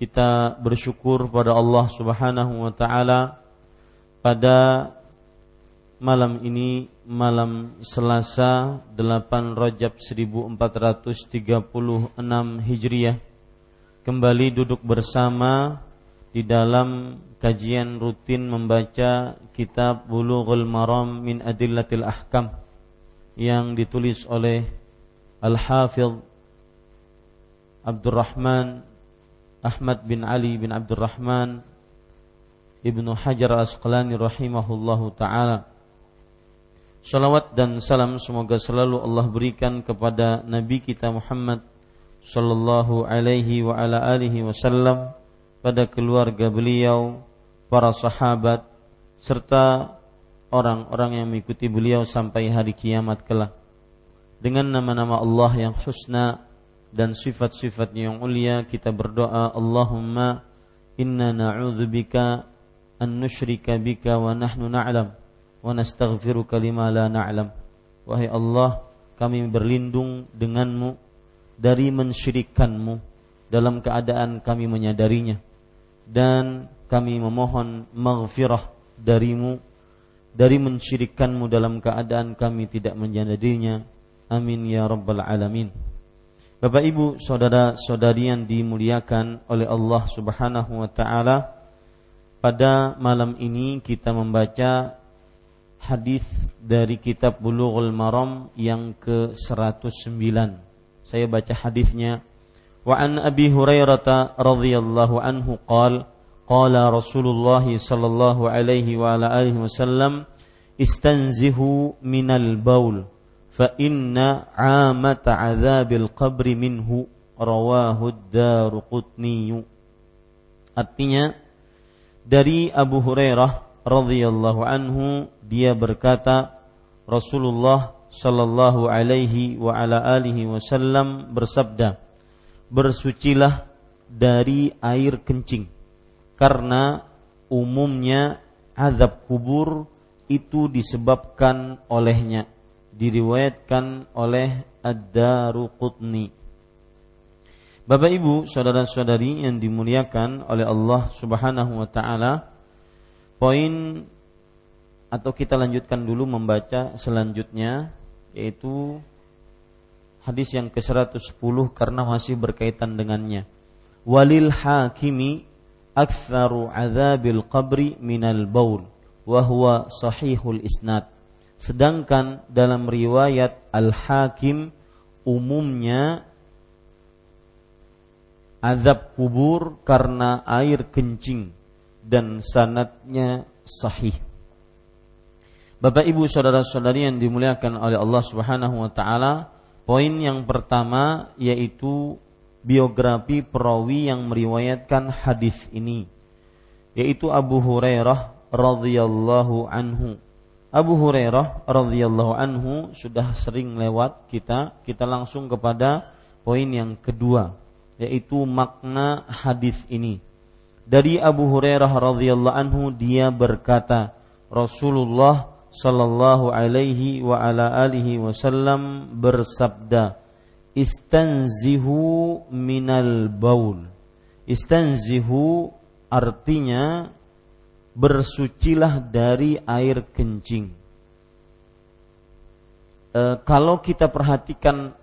kita bersyukur pada Allah Subhanahu wa taala pada malam ini malam Selasa 8 Rajab 1436 Hijriah. Kembali duduk bersama di dalam kajian rutin membaca kitab Bulughul Maram min Adillatil Ahkam yang ditulis oleh Al-Hafidh Abdurrahman Ahmad bin Ali bin Abdurrahman Ibnu Hajar Asqalani rahimahullahu taala. Salawat dan salam semoga selalu Allah berikan kepada Nabi kita Muhammad sallallahu alaihi wa ala alihi wasallam pada keluarga beliau, para sahabat serta orang-orang yang mengikuti beliau sampai hari kiamat kelak. Dengan nama-nama Allah yang husna dan sifat-sifatnya yang mulia kita berdoa Allahumma inna na'udzubika an nusyrika bika wa nahnu na'lam wa nastaghfiruka lima la na'lam. Wahai Allah kami berlindung denganmu dari mensyirikkanmu dalam keadaan kami menyadarinya. Dan kami memohon maghfirah darimu dari mensyirikkanmu dalam keadaan kami tidak menyadarinya. Amin ya rabbal alamin Bapak Ibu, saudara-saudari yang dimuliakan oleh Allah Subhanahu wa taala, pada malam ini kita membaca hadis dari kitab Bulughul Maram yang ke-109. Saya baca hadisnya. Wa an Abi Hurairah radhiyallahu anhu qala qala Rasulullah sallallahu alaihi wa ala alihi wasallam istanzihu minal baul fa inna amata azabil qabri minhu rawahu ad-Daruqutni artinya dari Abu Hurairah radhiyallahu anhu dia berkata Rasulullah sallallahu alaihi wa ala alihi wasallam bersabda bersucilah dari air kencing karena umumnya azab kubur itu disebabkan olehnya diriwayatkan oleh Ad-Daruqutni. Bapak Ibu, saudara-saudari yang dimuliakan oleh Allah Subhanahu wa taala, poin atau kita lanjutkan dulu membaca selanjutnya yaitu hadis yang ke-110 karena masih berkaitan dengannya. Walil hakimi aktsaru azabil qabri minal baul wa huwa sahihul isnad Sedangkan dalam riwayat Al-Hakim umumnya azab kubur karena air kencing dan sanatnya sahih. Bapak Ibu saudara-saudari yang dimuliakan oleh Allah Subhanahu wa taala, poin yang pertama yaitu biografi perawi yang meriwayatkan hadis ini yaitu Abu Hurairah radhiyallahu anhu. Abu Hurairah radhiyallahu anhu sudah sering lewat kita, kita langsung kepada poin yang kedua yaitu makna hadis ini. Dari Abu Hurairah radhiyallahu anhu dia berkata, Rasulullah sallallahu alaihi wa ala alihi wasallam bersabda istanzihu minal baul istanzihu artinya bersucilah dari air kencing e, kalau kita perhatikan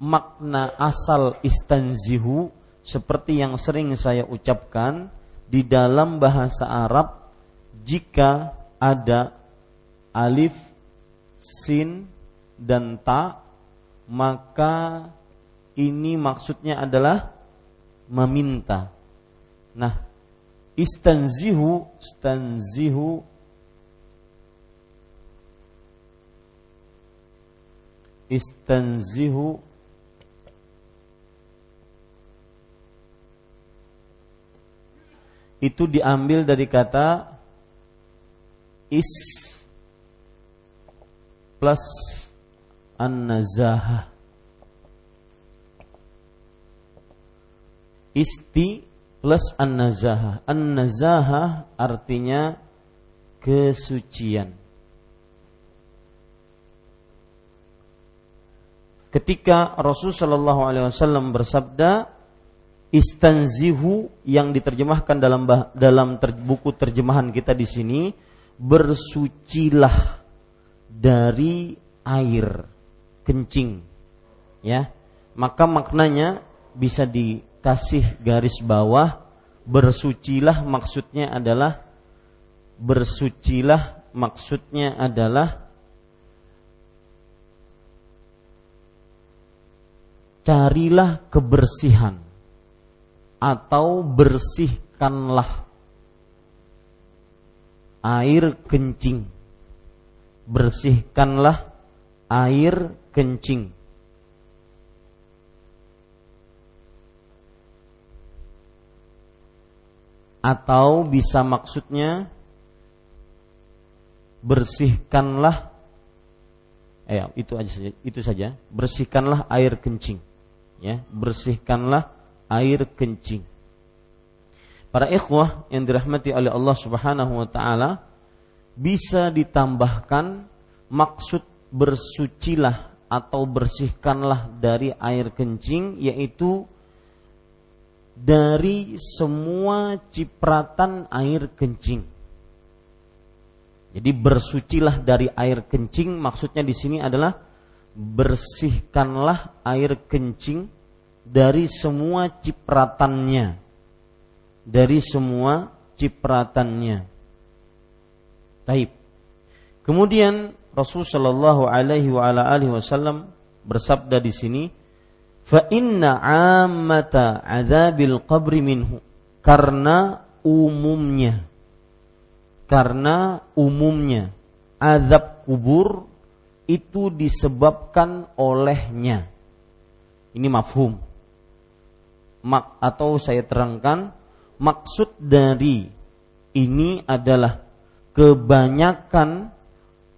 makna asal istanzihu seperti yang sering saya ucapkan di dalam bahasa Arab jika ada alif, sin, dan ta, maka ini maksudnya adalah meminta. Nah, istanzihu, istanzihu istanzihu itu diambil dari kata is plus an-nazahah. Isti plus an-nazahah. An-nazahah artinya kesucian. Ketika Rasul Shallallahu Alaihi Wasallam bersabda, istanzihu yang diterjemahkan dalam dalam ter, buku terjemahan kita di sini bersucilah dari air kencing ya maka maknanya bisa dikasih garis bawah bersucilah maksudnya adalah bersucilah maksudnya adalah carilah kebersihan atau bersihkanlah air kencing bersihkanlah air kencing. Atau bisa maksudnya bersihkanlah eh itu aja saja, itu saja. Bersihkanlah air kencing. Ya, bersihkanlah air kencing. Para ikhwah yang dirahmati oleh Allah Subhanahu wa taala, bisa ditambahkan maksud bersucilah atau bersihkanlah dari air kencing yaitu dari semua cipratan air kencing. Jadi bersucilah dari air kencing maksudnya di sini adalah bersihkanlah air kencing dari semua cipratannya. Dari semua cipratannya. Taib. Kemudian Rasul Shallallahu Alaihi Wasallam bersabda di sini, fa inna ammata adzabil qabri minhu karena umumnya karena umumnya azab kubur itu disebabkan olehnya. Ini mafhum. Mak atau saya terangkan maksud dari ini adalah kebanyakan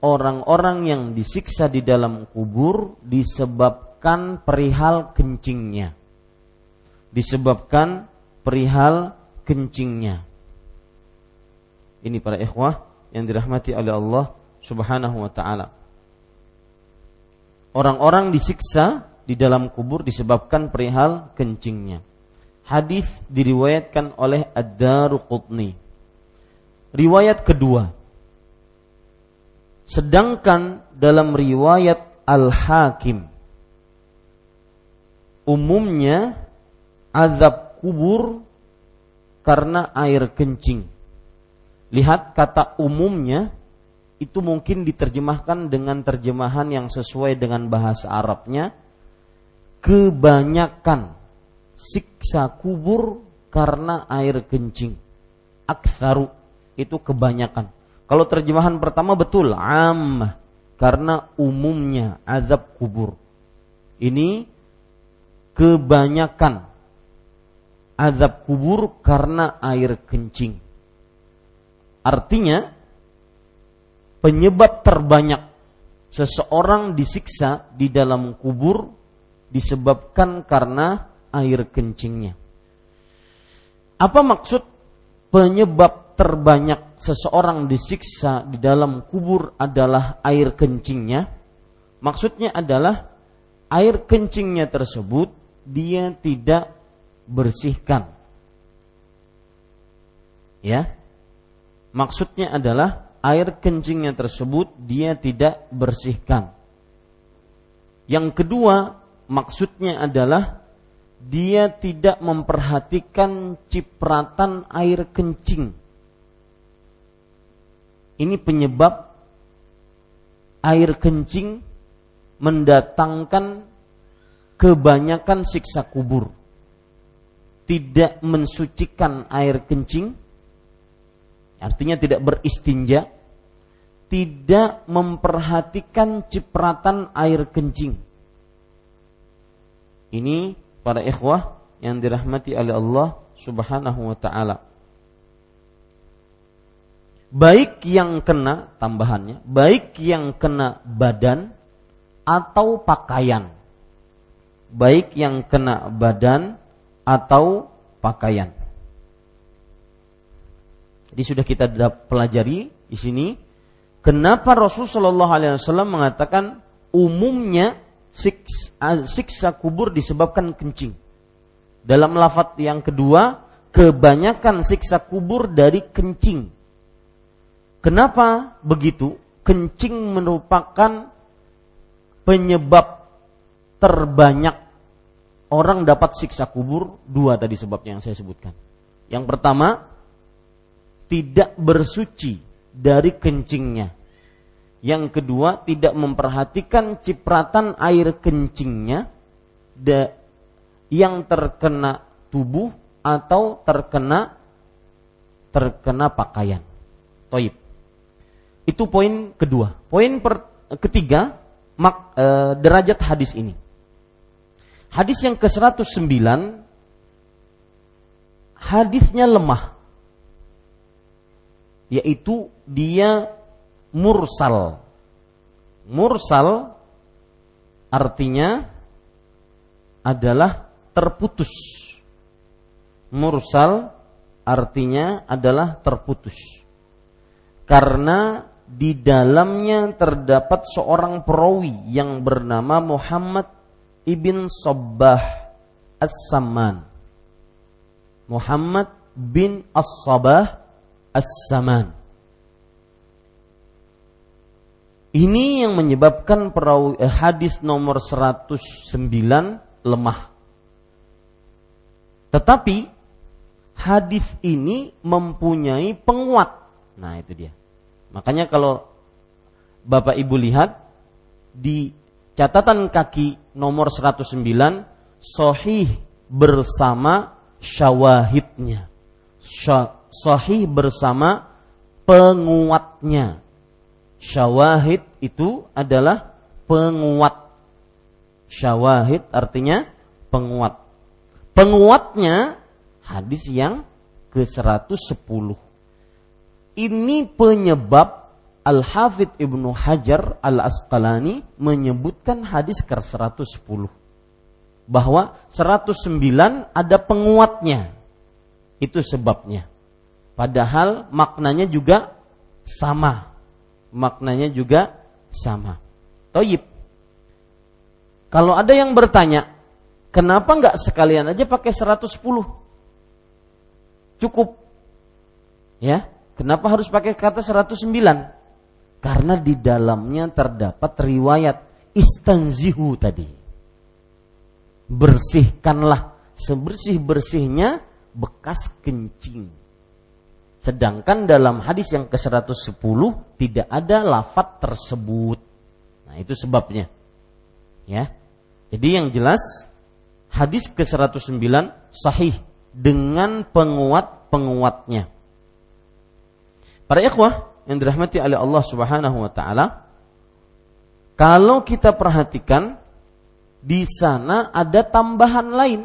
orang-orang yang disiksa di dalam kubur disebabkan perihal kencingnya. Disebabkan perihal kencingnya. Ini para ikhwah yang dirahmati oleh Allah Subhanahu wa taala. Orang-orang disiksa di dalam kubur disebabkan perihal kencingnya. Hadis diriwayatkan oleh Ad-Daruqutni riwayat kedua. Sedangkan dalam riwayat Al-Hakim umumnya azab kubur karena air kencing. Lihat kata umumnya itu mungkin diterjemahkan dengan terjemahan yang sesuai dengan bahasa Arabnya. Kebanyakan siksa kubur karena air kencing. Aktsaru itu kebanyakan. Kalau terjemahan pertama betul am karena umumnya azab kubur. Ini kebanyakan azab kubur karena air kencing. Artinya penyebab terbanyak seseorang disiksa di dalam kubur disebabkan karena air kencingnya. Apa maksud penyebab terbanyak seseorang disiksa di dalam kubur adalah air kencingnya? Maksudnya adalah air kencingnya tersebut dia tidak bersihkan. Ya. Maksudnya adalah air kencingnya tersebut dia tidak bersihkan. Yang kedua, maksudnya adalah dia tidak memperhatikan cipratan air kencing. Ini penyebab air kencing mendatangkan kebanyakan siksa kubur tidak mensucikan air kencing, artinya tidak beristinja, tidak memperhatikan cipratan air kencing. Ini para ikhwah yang dirahmati oleh Allah Subhanahu wa taala. Baik yang kena tambahannya, baik yang kena badan atau pakaian. Baik yang kena badan atau pakaian. Jadi sudah kita pelajari di sini kenapa Rasulullah SAW mengatakan umumnya siksa, siksa kubur disebabkan kencing. Dalam lafat yang kedua, kebanyakan siksa kubur dari kencing. Kenapa begitu? Kencing merupakan penyebab terbanyak orang dapat siksa kubur dua tadi sebabnya yang saya sebutkan. Yang pertama, tidak bersuci dari kencingnya. Yang kedua, tidak memperhatikan cipratan air kencingnya yang terkena tubuh atau terkena terkena pakaian. Toib. Itu poin kedua. Poin per, ketiga, mak, e, derajat hadis ini. Hadis yang ke-109 hadisnya lemah. Yaitu dia mursal. Mursal artinya adalah terputus. Mursal artinya adalah terputus. Karena di dalamnya terdapat seorang perawi yang bernama Muhammad ibn Sabbah As-Saman. Muhammad bin As-Sabah As-Saman. Ini yang menyebabkan perawi, eh, hadis nomor 109 lemah. Tetapi hadis ini mempunyai penguat. Nah, itu dia. Makanya kalau Bapak Ibu lihat di catatan kaki nomor 109 sahih bersama syawahidnya. Sahih bersama penguatnya. Syawahid itu adalah penguat. Syawahid artinya penguat. Penguatnya hadis yang ke-110. Ini penyebab Al-Hafidh Ibnu Hajar Al-Asqalani menyebutkan hadis ke 110 bahwa 109 ada penguatnya. Itu sebabnya. Padahal maknanya juga sama. Maknanya juga sama. Toyib. Kalau ada yang bertanya, kenapa nggak sekalian aja pakai 110? Cukup. Ya, kenapa harus pakai kata 109? Karena di dalamnya terdapat riwayat istanzihu tadi. Bersihkanlah sebersih-bersihnya bekas kencing. Sedangkan dalam hadis yang ke-110 tidak ada lafat tersebut. Nah, itu sebabnya. Ya. Jadi yang jelas hadis ke-109 sahih dengan penguat-penguatnya. Para ikhwah, yang dirahmati oleh Allah Subhanahu wa taala, kalau kita perhatikan di sana ada tambahan lain.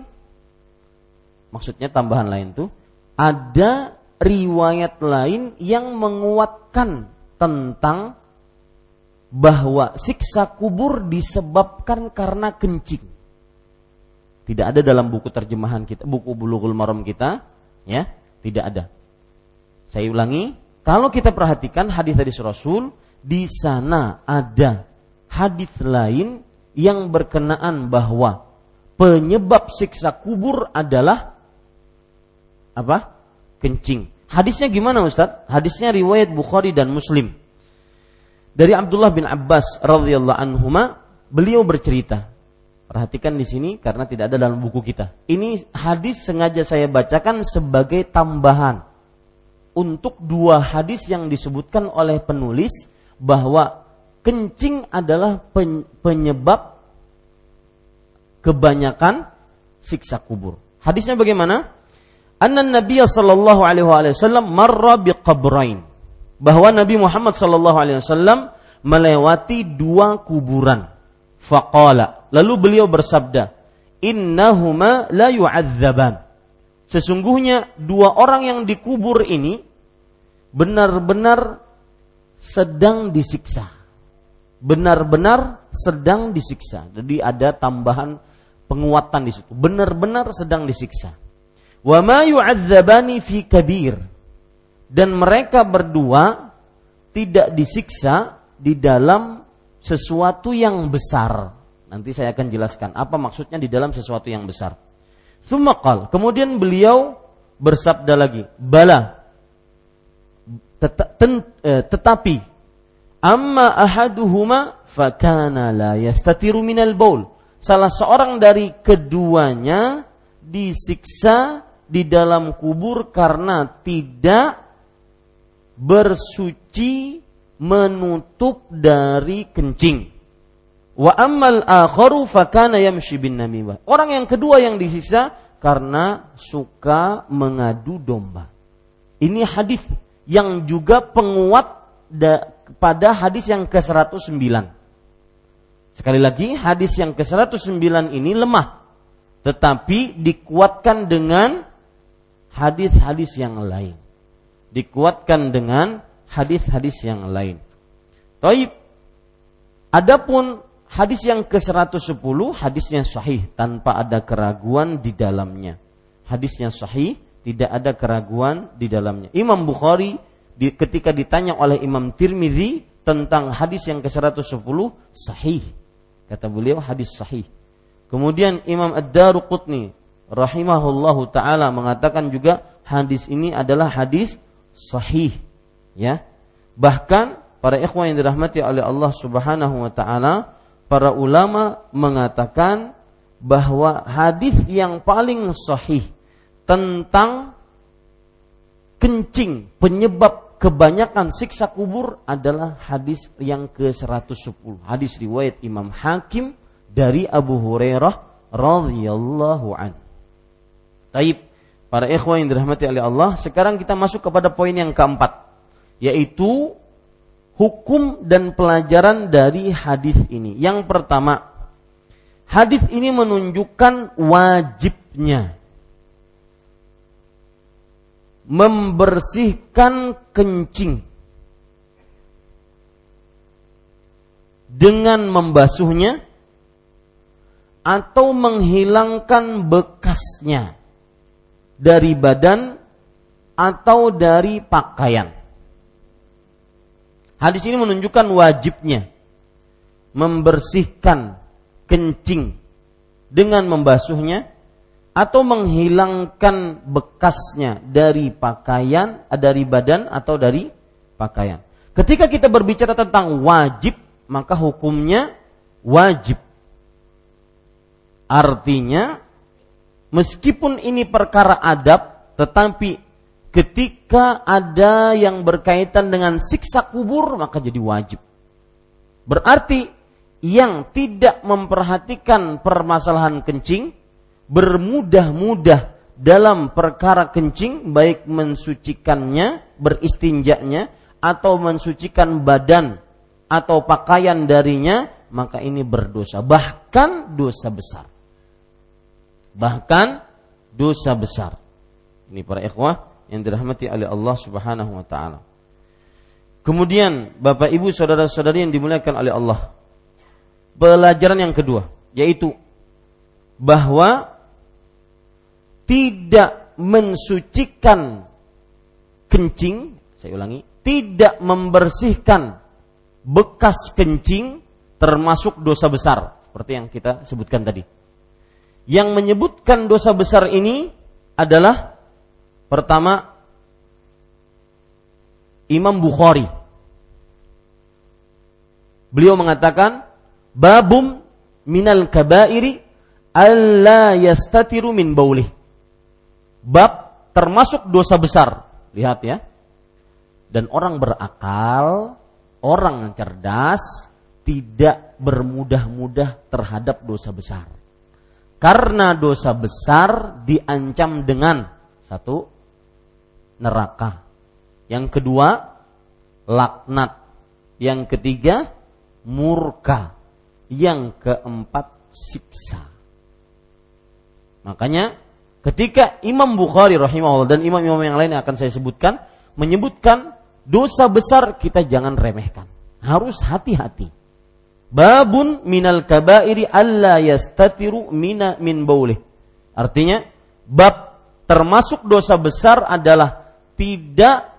Maksudnya tambahan lain tuh ada riwayat lain yang menguatkan tentang bahwa siksa kubur disebabkan karena kencing. Tidak ada dalam buku terjemahan kita, buku bulughul maram kita, ya, tidak ada. Saya ulangi, kalau kita perhatikan hadis-hadis Rasul, di sana ada hadis lain yang berkenaan bahwa penyebab siksa kubur adalah apa? Kencing. Hadisnya gimana Ustaz? Hadisnya riwayat Bukhari dan Muslim. Dari Abdullah bin Abbas radhiyallahu anhuma, beliau bercerita, Perhatikan di sini karena tidak ada dalam buku kita. Ini hadis sengaja saya bacakan sebagai tambahan untuk dua hadis yang disebutkan oleh penulis bahwa kencing adalah penyebab kebanyakan siksa kubur. Hadisnya bagaimana? Anna Nabi sallallahu alaihi wasallam marra biqabrain. Bahwa Nabi Muhammad sallallahu alaihi wasallam melewati dua kuburan. Faqala Lalu beliau bersabda, "Innahuma la yu'adzaban." Sesungguhnya dua orang yang dikubur ini benar-benar sedang disiksa. Benar-benar sedang disiksa. Jadi ada tambahan penguatan di situ. Benar-benar sedang disiksa. Wa ma yu'adzabani fi kabir. Dan mereka berdua tidak disiksa di dalam sesuatu yang besar. Nanti saya akan jelaskan apa maksudnya di dalam sesuatu yang besar. Thumakal. Kemudian beliau bersabda lagi, bala. Eh, tetapi amma ahaduhuma fakana la yastatiru minal baul. Salah seorang dari keduanya disiksa di dalam kubur karena tidak bersuci menutup dari kencing. Wa ammal akharu fakana yamshi bin namimah. Orang yang kedua yang disiksa karena suka mengadu domba. Ini hadis yang juga penguat da, pada hadis yang ke-109. Sekali lagi, hadis yang ke-109 ini lemah. Tetapi dikuatkan dengan hadis-hadis yang lain. Dikuatkan dengan hadis-hadis yang lain. Taib. Adapun Hadis yang ke-110 hadisnya sahih tanpa ada keraguan di dalamnya. Hadisnya sahih, tidak ada keraguan di dalamnya. Imam Bukhari di, ketika ditanya oleh Imam Tirmidzi tentang hadis yang ke-110 sahih. Kata beliau hadis sahih. Kemudian Imam Ad-Daruqutni rahimahullahu taala mengatakan juga hadis ini adalah hadis sahih. Ya. Bahkan para ikhwan yang dirahmati oleh Allah Subhanahu wa taala para ulama mengatakan bahwa hadis yang paling sahih tentang kencing penyebab kebanyakan siksa kubur adalah hadis yang ke-110. Hadis riwayat Imam Hakim dari Abu Hurairah radhiyallahu an. Taib, para ikhwan yang dirahmati oleh Allah, sekarang kita masuk kepada poin yang keempat, yaitu hukum dan pelajaran dari hadis ini. Yang pertama, hadis ini menunjukkan wajibnya membersihkan kencing dengan membasuhnya atau menghilangkan bekasnya dari badan atau dari pakaian. Hadis ini menunjukkan wajibnya membersihkan kencing dengan membasuhnya atau menghilangkan bekasnya dari pakaian, dari badan atau dari pakaian. Ketika kita berbicara tentang wajib, maka hukumnya wajib. Artinya, meskipun ini perkara adab, tetapi ketika ada yang berkaitan dengan siksa kubur maka jadi wajib. Berarti yang tidak memperhatikan permasalahan kencing bermudah-mudah dalam perkara kencing baik mensucikannya, beristinjaknya atau mensucikan badan atau pakaian darinya, maka ini berdosa, bahkan dosa besar. Bahkan dosa besar. Ini para ikhwah yang dirahmati oleh Allah Subhanahu wa taala. Kemudian Bapak Ibu saudara-saudari yang dimuliakan oleh Allah. Pelajaran yang kedua yaitu bahwa tidak mensucikan kencing, saya ulangi, tidak membersihkan bekas kencing termasuk dosa besar seperti yang kita sebutkan tadi. Yang menyebutkan dosa besar ini adalah pertama Imam Bukhari. Beliau mengatakan babum minal kabairi alla yastatiru min baulih. Bab termasuk dosa besar. Lihat ya. Dan orang berakal, orang yang cerdas tidak bermudah-mudah terhadap dosa besar. Karena dosa besar diancam dengan satu neraka. Yang kedua laknat. Yang ketiga murka. Yang keempat siksa. Makanya ketika Imam Bukhari rahimahullah dan imam-imam yang lain yang akan saya sebutkan menyebutkan dosa besar kita jangan remehkan. Harus hati-hati. Babun minal kabairi alla yastatiru mina min baulih. Artinya bab termasuk dosa besar adalah tidak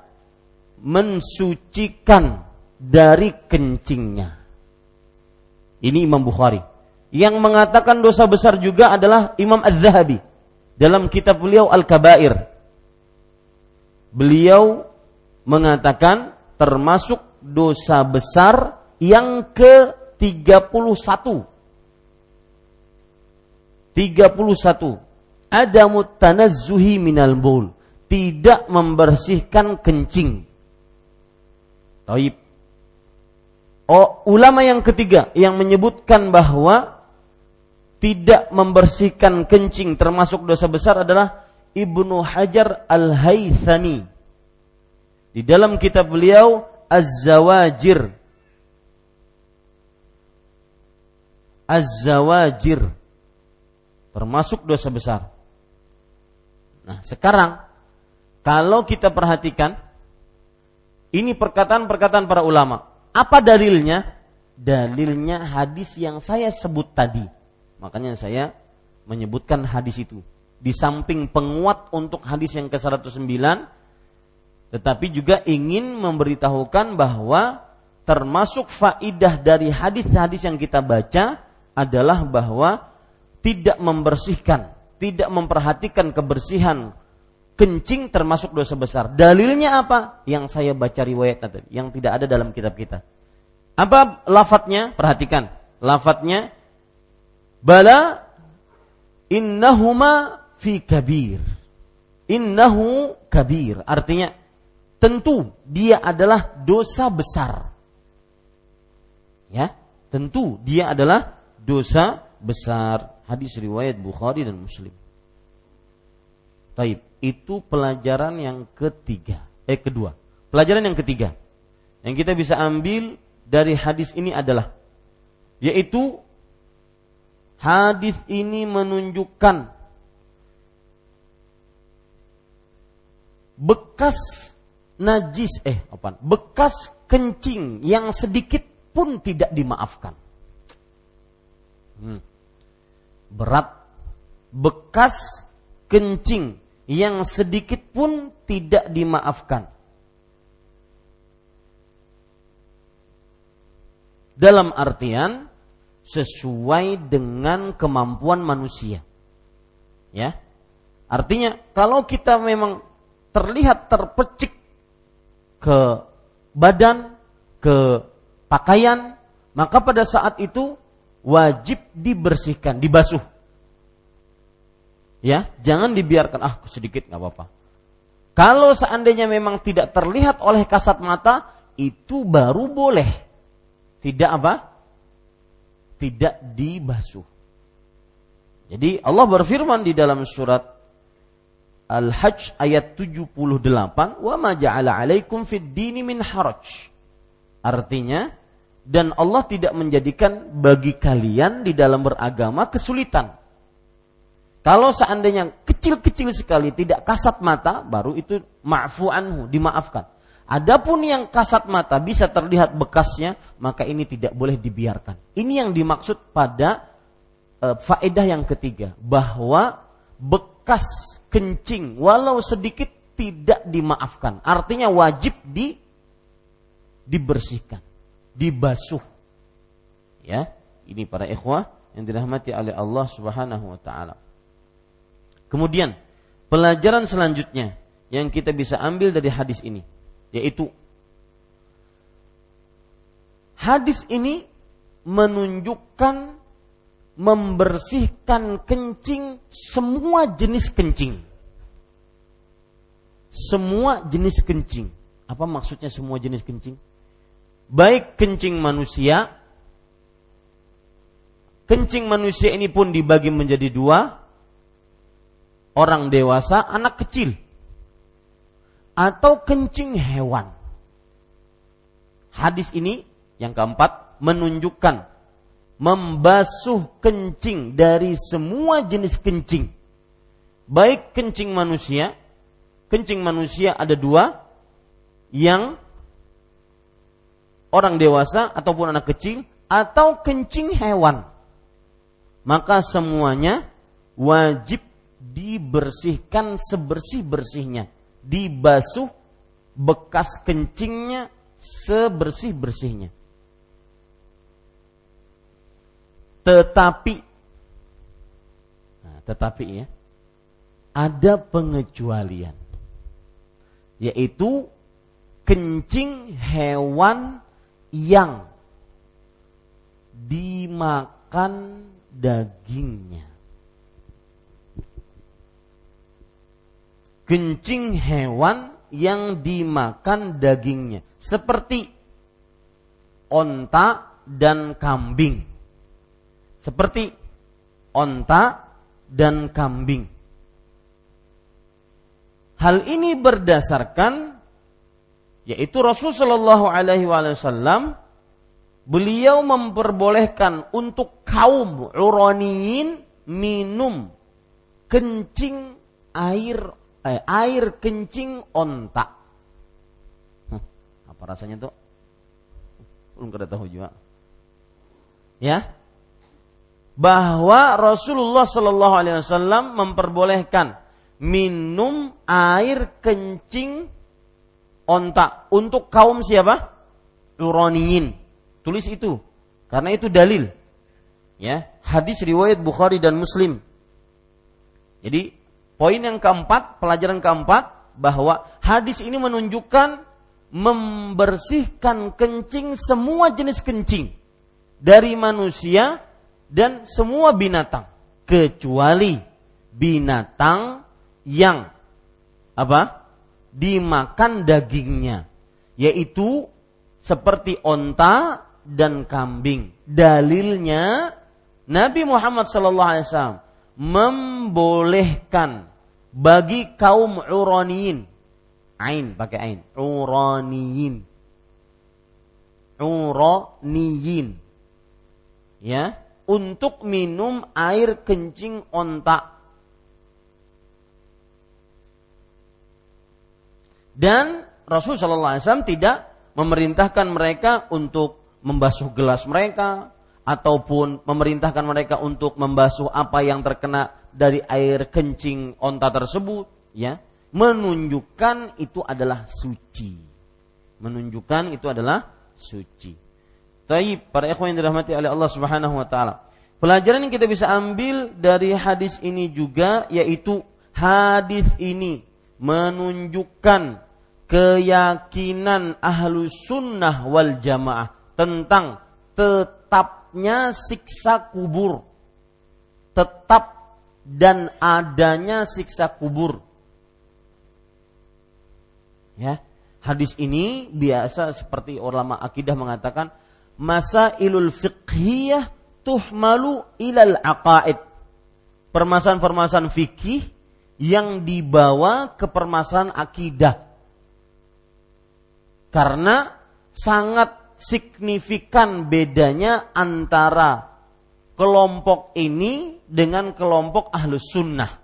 mensucikan dari kencingnya. Ini Imam Bukhari. Yang mengatakan dosa besar juga adalah Imam Az-Zahabi dalam kitab beliau Al-Kabair. Beliau mengatakan termasuk dosa besar yang ke-31. 31. Ada mutanazzuhi minal bul. Tidak membersihkan kencing. Taib. Oh, ulama yang ketiga yang menyebutkan bahwa tidak membersihkan kencing termasuk dosa besar adalah Ibnu Hajar Al-Haythami di dalam kitab beliau Az-Zawajir Az-Zawajir termasuk dosa besar. Nah, sekarang kalau kita perhatikan ini perkataan-perkataan para ulama. Apa dalilnya? Dalilnya hadis yang saya sebut tadi. Makanya saya menyebutkan hadis itu. Di samping penguat untuk hadis yang ke-109 tetapi juga ingin memberitahukan bahwa termasuk faidah dari hadis-hadis yang kita baca adalah bahwa tidak membersihkan, tidak memperhatikan kebersihan kencing termasuk dosa besar. Dalilnya apa? Yang saya baca riwayat tadi, yang tidak ada dalam kitab kita. Apa lafadznya? Perhatikan. Lafadznya bala innahuma fi kabir. Innahu kabir. Artinya tentu dia adalah dosa besar. Ya, tentu dia adalah dosa besar. Hadis riwayat Bukhari dan Muslim. Taib, itu pelajaran yang ketiga. Eh kedua. Pelajaran yang ketiga yang kita bisa ambil dari hadis ini adalah yaitu hadis ini menunjukkan bekas najis eh apa bekas kencing yang sedikit pun tidak dimaafkan. Hmm. berat. Bekas kencing yang sedikit pun tidak dimaafkan. Dalam artian sesuai dengan kemampuan manusia ya artinya kalau kita memang terlihat terpecik ke badan, ke pakaian, maka pada saat itu wajib dibersihkan, dibasuh. Ya, jangan dibiarkan ah sedikit nggak apa-apa. Kalau seandainya memang tidak terlihat oleh kasat mata, itu baru boleh. Tidak apa? Tidak dibasuh. Jadi Allah berfirman di dalam surat Al-Hajj ayat 78, "Wa ma ja'ala 'alaikum fid dini min haraj." Artinya, dan Allah tidak menjadikan bagi kalian di dalam beragama kesulitan. Kalau seandainya kecil-kecil sekali tidak kasat mata, baru itu ma'fu anhu, dimaafkan. Adapun yang kasat mata bisa terlihat bekasnya, maka ini tidak boleh dibiarkan. Ini yang dimaksud pada e, faedah yang ketiga, bahwa bekas kencing walau sedikit tidak dimaafkan. Artinya wajib di dibersihkan dibasuh. Ya, ini para ikhwah yang dirahmati oleh Allah Subhanahu wa taala. Kemudian, pelajaran selanjutnya yang kita bisa ambil dari hadis ini yaitu hadis ini menunjukkan membersihkan kencing semua jenis kencing. Semua jenis kencing. Apa maksudnya semua jenis kencing? baik kencing manusia, kencing manusia ini pun dibagi menjadi dua, orang dewasa, anak kecil, atau kencing hewan. Hadis ini yang keempat menunjukkan membasuh kencing dari semua jenis kencing. Baik kencing manusia, kencing manusia ada dua, yang orang dewasa ataupun anak kecil atau kencing hewan. Maka semuanya wajib dibersihkan sebersih-bersihnya, dibasuh bekas kencingnya sebersih-bersihnya. Tetapi nah, tetapi ya ada pengecualian yaitu kencing hewan yang dimakan dagingnya. Kencing hewan yang dimakan dagingnya. Seperti onta dan kambing. Seperti onta dan kambing. Hal ini berdasarkan yaitu Rasul Shallallahu Alaihi Wasallam beliau memperbolehkan untuk kaum uraniin minum kencing air eh, air kencing onta. Hah, apa rasanya tuh? Belum kada tahu juga. Ya, bahwa Rasulullah Shallallahu Alaihi Wasallam memperbolehkan minum air kencing onta untuk kaum siapa? Uraniyin. Tulis itu. Karena itu dalil. Ya, hadis riwayat Bukhari dan Muslim. Jadi, poin yang keempat, pelajaran keempat bahwa hadis ini menunjukkan membersihkan kencing semua jenis kencing dari manusia dan semua binatang kecuali binatang yang apa? dimakan dagingnya, yaitu seperti onta dan kambing. Dalilnya Nabi Muhammad SAW membolehkan bagi kaum uraniyin, ain pakai ain, uraniyin, uraniyin, ya, untuk minum air kencing onta Dan Rasul Shallallahu Alaihi Wasallam tidak memerintahkan mereka untuk membasuh gelas mereka ataupun memerintahkan mereka untuk membasuh apa yang terkena dari air kencing onta tersebut, ya, menunjukkan itu adalah suci. Menunjukkan itu adalah suci. Tapi para ikhwan yang dirahmati oleh Allah Subhanahu wa taala. Pelajaran yang kita bisa ambil dari hadis ini juga yaitu hadis ini menunjukkan keyakinan ahlu sunnah wal jamaah tentang tetapnya siksa kubur. Tetap dan adanya siksa kubur. Ya hadis ini biasa seperti ulama akidah mengatakan masa ilul tuhmalu ilal aqaid. Permasalahan-permasalahan fikih yang dibawa ke permasalahan akidah. Karena sangat signifikan bedanya antara kelompok ini dengan kelompok ahlus sunnah.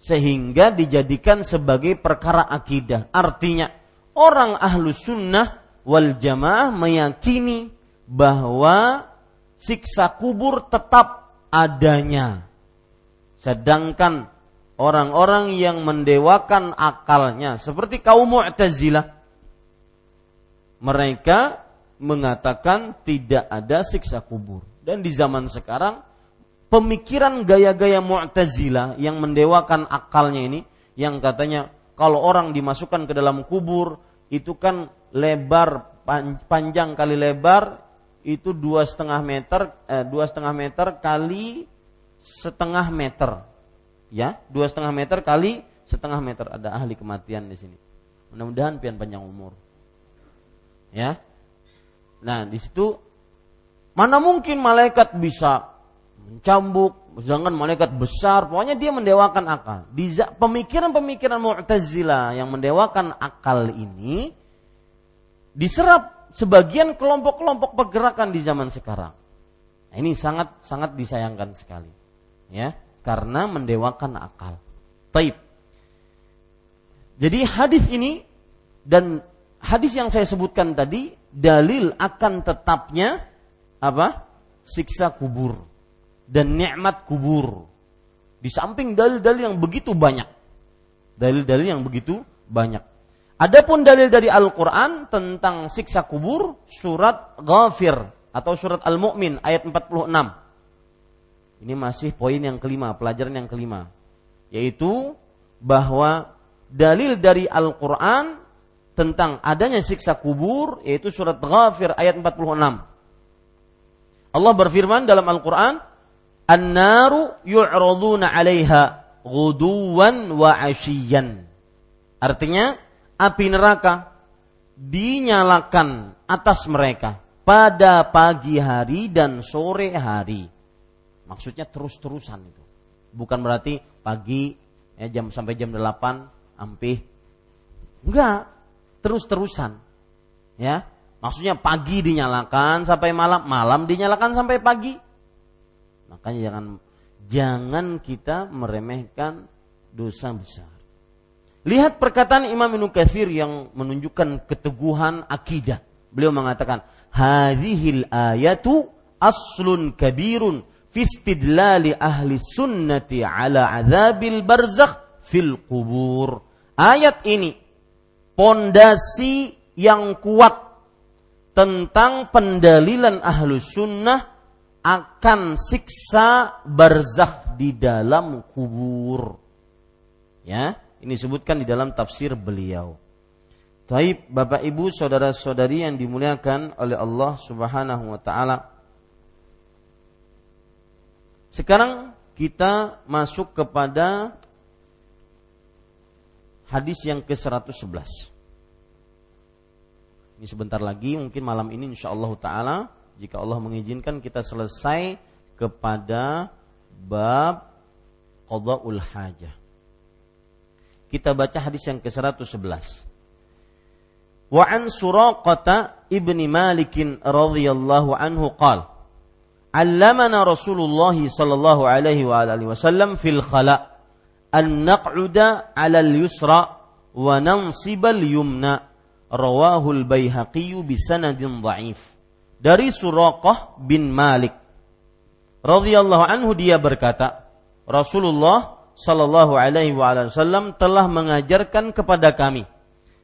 Sehingga dijadikan sebagai perkara akidah. Artinya, orang ahlus sunnah wal jamaah meyakini bahwa siksa kubur tetap adanya. Sedangkan orang-orang yang mendewakan akalnya seperti kaum Mu'tazilah mereka mengatakan tidak ada siksa kubur. Dan di zaman sekarang pemikiran gaya-gaya Mu'tazilah yang mendewakan akalnya ini yang katanya kalau orang dimasukkan ke dalam kubur itu kan lebar panjang kali lebar itu dua setengah meter eh, dua setengah meter kali setengah meter. Ya dua setengah meter kali setengah meter. Ada ahli kematian di sini. Mudah-mudahan pian panjang umur Ya. Nah, di situ mana mungkin malaikat bisa mencambuk, sedangkan malaikat besar, pokoknya dia mendewakan akal. Di pemikiran-pemikiran Mu'tazilah yang mendewakan akal ini diserap sebagian kelompok-kelompok pergerakan di zaman sekarang. Nah, ini sangat sangat disayangkan sekali. Ya, karena mendewakan akal. Taib. Jadi hadis ini dan hadis yang saya sebutkan tadi dalil akan tetapnya apa? siksa kubur dan nikmat kubur. Di samping dalil-dalil yang begitu banyak. Dalil-dalil yang begitu banyak. Adapun dalil dari Al-Qur'an tentang siksa kubur surat Ghafir atau surat Al-Mu'min ayat 46. Ini masih poin yang kelima, pelajaran yang kelima, yaitu bahwa dalil dari Al-Qur'an tentang adanya siksa kubur yaitu surat Ghafir ayat 46. Allah berfirman dalam Al-Qur'an, "An-naru yu'raduna 'alaiha ghuduwan wa 'ashiyyan." Artinya, api neraka dinyalakan atas mereka pada pagi hari dan sore hari. Maksudnya terus-terusan itu. Bukan berarti pagi ya, jam sampai jam 8 ampih. Enggak, terus-terusan. Ya, maksudnya pagi dinyalakan sampai malam, malam dinyalakan sampai pagi. Makanya jangan jangan kita meremehkan dosa besar. Lihat perkataan Imam Ibnu Katsir yang menunjukkan keteguhan akidah. Beliau mengatakan, "Hadhil ayatu aslun kabirun fi istidlali ahli sunnati ala azabil barzakh fil kubur." Ayat ini pondasi yang kuat tentang pendalilan ahlu sunnah akan siksa barzakh di dalam kubur. Ya, ini disebutkan di dalam tafsir beliau. Taib Bapak Ibu saudara-saudari yang dimuliakan oleh Allah Subhanahu wa taala. Sekarang kita masuk kepada hadis yang ke-111. Ini sebentar lagi mungkin malam ini insya Allah taala jika Allah mengizinkan kita selesai kepada bab qadaul hajah. Kita baca hadis yang ke-111. Wa an Suraqata ibni Malik radhiyallahu anhu qala Allamana Rasulullah sallallahu alaihi wa alihi wasallam fil khala' an naq'uda 'ala al-yusra wa nansiba al-yumna rawahul Baihaqi bisanadin dhaif dari Suraqah bin Malik. Radhiyallahu anhu dia berkata Rasulullah sallallahu alaihi wasallam telah mengajarkan kepada kami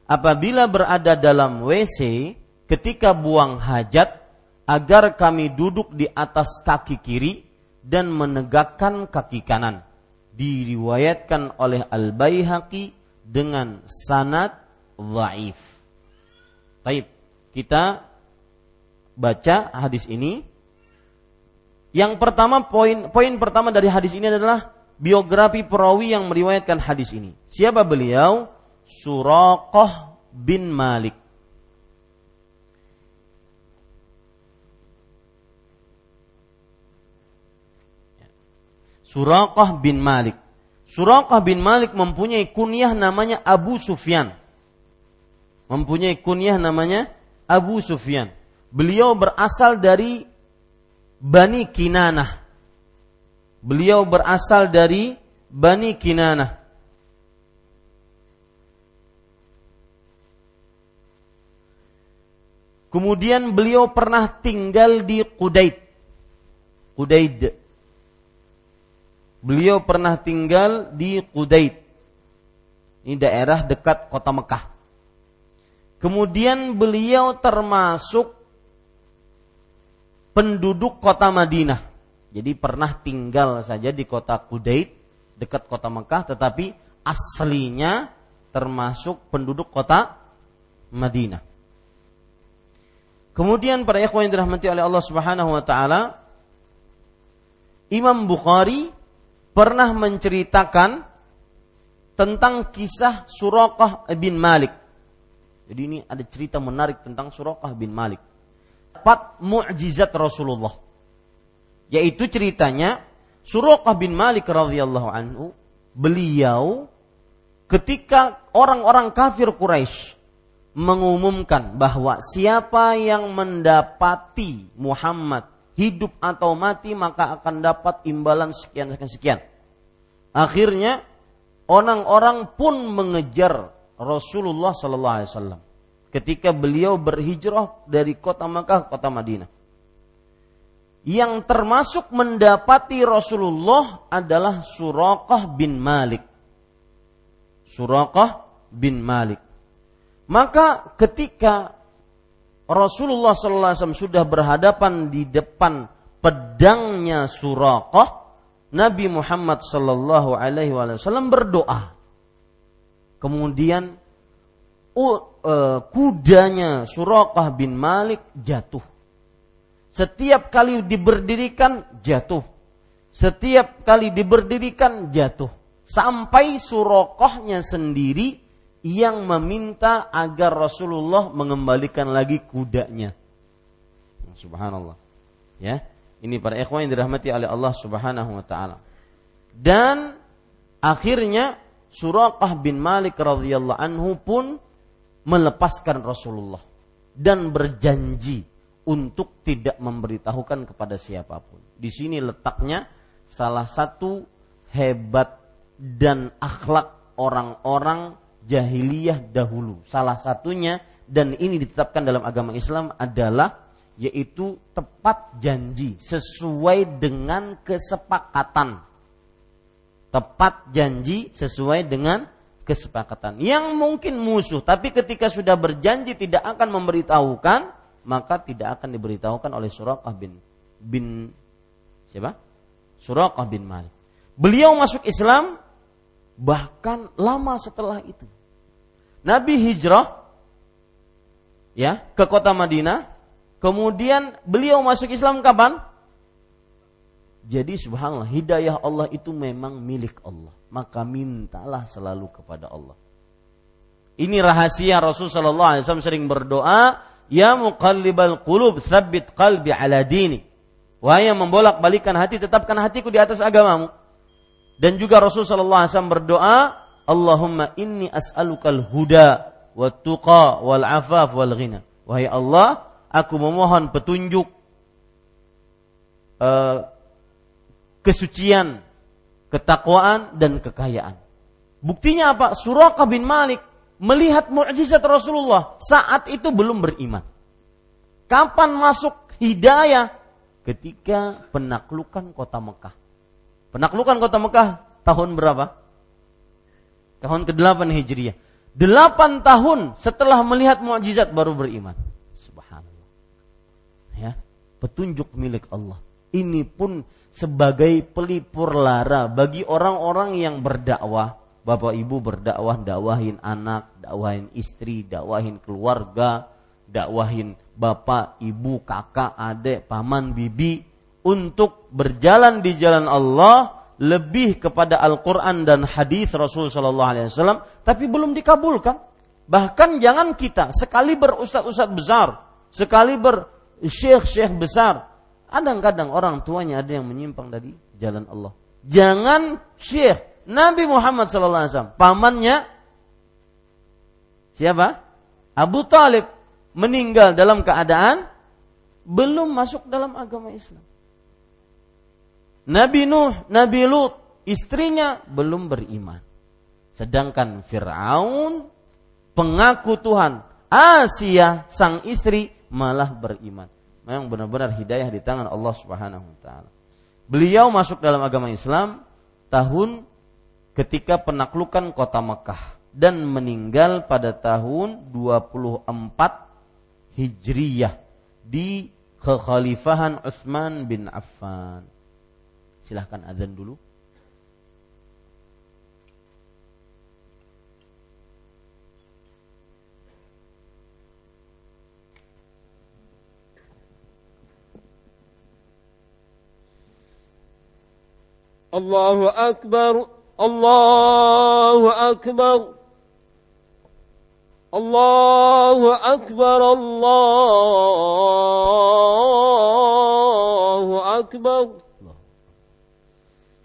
apabila berada dalam WC ketika buang hajat agar kami duduk di atas kaki kiri dan menegakkan kaki kanan diriwayatkan oleh Al Baihaqi dengan sanad dhaif. Baik, kita baca hadis ini. Yang pertama poin poin pertama dari hadis ini adalah biografi perawi yang meriwayatkan hadis ini. Siapa beliau? Suraqah bin Malik. Suraqah bin Malik. Suraqah bin Malik mempunyai kunyah namanya Abu Sufyan. Mempunyai kunyah namanya Abu Sufyan. Beliau berasal dari Bani Kinanah. Beliau berasal dari Bani Kinanah. Kemudian beliau pernah tinggal di Qudaid. Qudaid. Beliau pernah tinggal di Qudaid. Ini daerah dekat kota Mekah. Kemudian beliau termasuk penduduk kota Madinah. Jadi pernah tinggal saja di kota Qudaid dekat kota Mekah tetapi aslinya termasuk penduduk kota Madinah. Kemudian para ikhwan yang dirahmati oleh Allah Subhanahu wa taala, Imam Bukhari pernah menceritakan tentang kisah Suraqah bin Malik. Jadi ini ada cerita menarik tentang Suraqah bin Malik. Empat mukjizat Rasulullah. Yaitu ceritanya Suraqah bin Malik radhiyallahu anhu, beliau ketika orang-orang kafir Quraisy mengumumkan bahwa siapa yang mendapati Muhammad hidup atau mati maka akan dapat imbalan sekian sekian sekian. Akhirnya orang-orang pun mengejar Rasulullah sallallahu alaihi wasallam ketika beliau berhijrah dari kota Makkah ke kota Madinah. Yang termasuk mendapati Rasulullah adalah Suraqah bin Malik. Suraqah bin Malik. Maka ketika Rasulullah SAW sudah berhadapan di depan pedangnya Suraqah, Nabi Muhammad Wasallam berdoa. Kemudian uh, kudanya Suraqah bin Malik jatuh. Setiap kali diberdirikan jatuh. Setiap kali diberdirikan jatuh. Sampai Suraqahnya sendiri yang meminta agar Rasulullah mengembalikan lagi kudanya. Subhanallah. Ya, ini para ikhwan yang dirahmati oleh Allah Subhanahu wa taala. Dan akhirnya Suraqah bin Malik radhiyallahu anhu pun melepaskan Rasulullah dan berjanji untuk tidak memberitahukan kepada siapa pun. Di sini letaknya salah satu hebat dan akhlak orang-orang jahiliyah dahulu. Salah satunya dan ini ditetapkan dalam agama Islam adalah yaitu tepat janji sesuai dengan kesepakatan. Tepat janji sesuai dengan kesepakatan. Yang mungkin musuh, tapi ketika sudah berjanji tidak akan memberitahukan, maka tidak akan diberitahukan oleh Suraqah bin bin siapa? Suraqah bin Malik. Beliau masuk Islam bahkan lama setelah itu. Nabi hijrah ya ke kota Madinah, kemudian beliau masuk Islam kapan? Jadi subhanallah hidayah Allah itu memang milik Allah. Maka mintalah selalu kepada Allah. Ini rahasia Rasul sallallahu sering berdoa, "Ya muqallibal qulub, tsabbit qalbi ala dini." Wahai yang membolak-balikan hati, tetapkan hatiku di atas agamamu. Dan juga Rasul sallallahu alaihi wasallam berdoa, Allahumma inni as'alukal huda wa tuqa wal afaf wal ghina. Wahai Allah, aku memohon petunjuk uh, kesucian, ketakwaan dan kekayaan. Buktinya apa? Suraqah bin Malik melihat mukjizat Rasulullah saat itu belum beriman. Kapan masuk hidayah? Ketika penaklukan kota Mekah. Penaklukan kota Mekah tahun berapa? tahun ke-8 Hijriah. Delapan tahun setelah melihat mukjizat baru beriman. Subhanallah. Ya, petunjuk milik Allah. Ini pun sebagai pelipur lara bagi orang-orang yang berdakwah. Bapak ibu berdakwah, dakwahin anak, dakwahin istri, dakwahin keluarga, dakwahin bapak, ibu, kakak, adik, paman, bibi untuk berjalan di jalan Allah lebih kepada Al-Quran dan hadis Rasul Shallallahu Alaihi Wasallam, tapi belum dikabulkan. Bahkan jangan kita sekali berustad-ustad besar, sekali bersyekh-syekh besar, kadang-kadang orang tuanya ada yang menyimpang dari jalan Allah. Jangan syekh Nabi Muhammad sallallahu alaihi wasallam, pamannya siapa? Abu Talib meninggal dalam keadaan belum masuk dalam agama Islam. Nabi Nuh, Nabi Lut, istrinya belum beriman. Sedangkan Fir'aun pengaku Tuhan, Asia sang istri malah beriman. Memang benar-benar hidayah di tangan Allah Subhanahu wa taala. Beliau masuk dalam agama Islam tahun ketika penaklukan kota Mekah dan meninggal pada tahun 24 Hijriyah di kekhalifahan Utsman bin Affan. Silahkan azan dulu. الله أكبر الله أكبر الله أكبر الله أكبر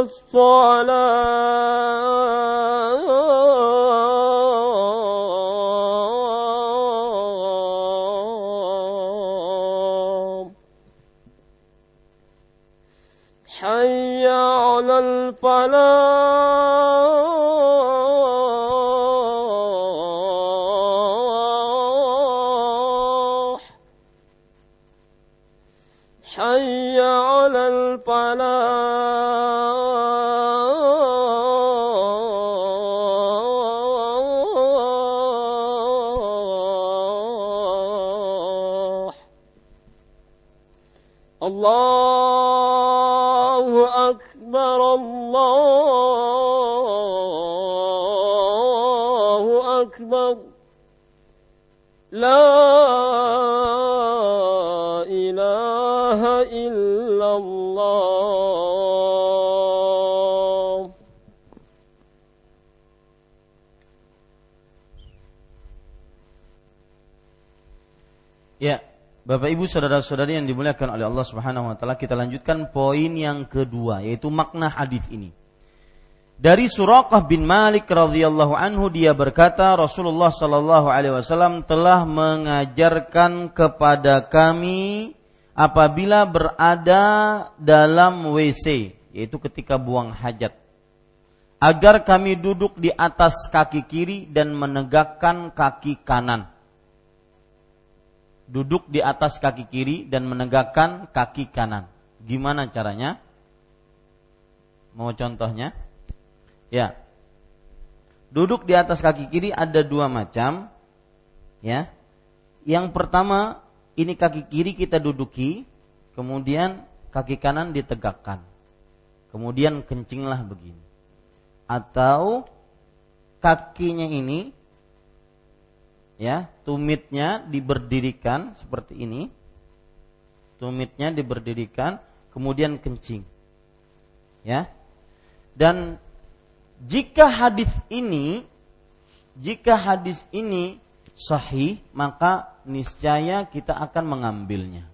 الصلاة Bapak Ibu saudara-saudari yang dimuliakan oleh Allah Subhanahu wa taala, kita lanjutkan poin yang kedua yaitu makna hadis ini. Dari Suraqah bin Malik radhiyallahu anhu dia berkata Rasulullah sallallahu alaihi wasallam telah mengajarkan kepada kami apabila berada dalam WC yaitu ketika buang hajat agar kami duduk di atas kaki kiri dan menegakkan kaki kanan duduk di atas kaki kiri dan menegakkan kaki kanan. Gimana caranya? Mau contohnya? Ya. Duduk di atas kaki kiri ada dua macam. Ya. Yang pertama, ini kaki kiri kita duduki, kemudian kaki kanan ditegakkan. Kemudian kencinglah begini. Atau kakinya ini ya tumitnya diberdirikan seperti ini. Tumitnya diberdirikan kemudian kencing. Ya. Dan jika hadis ini jika hadis ini sahih maka niscaya kita akan mengambilnya.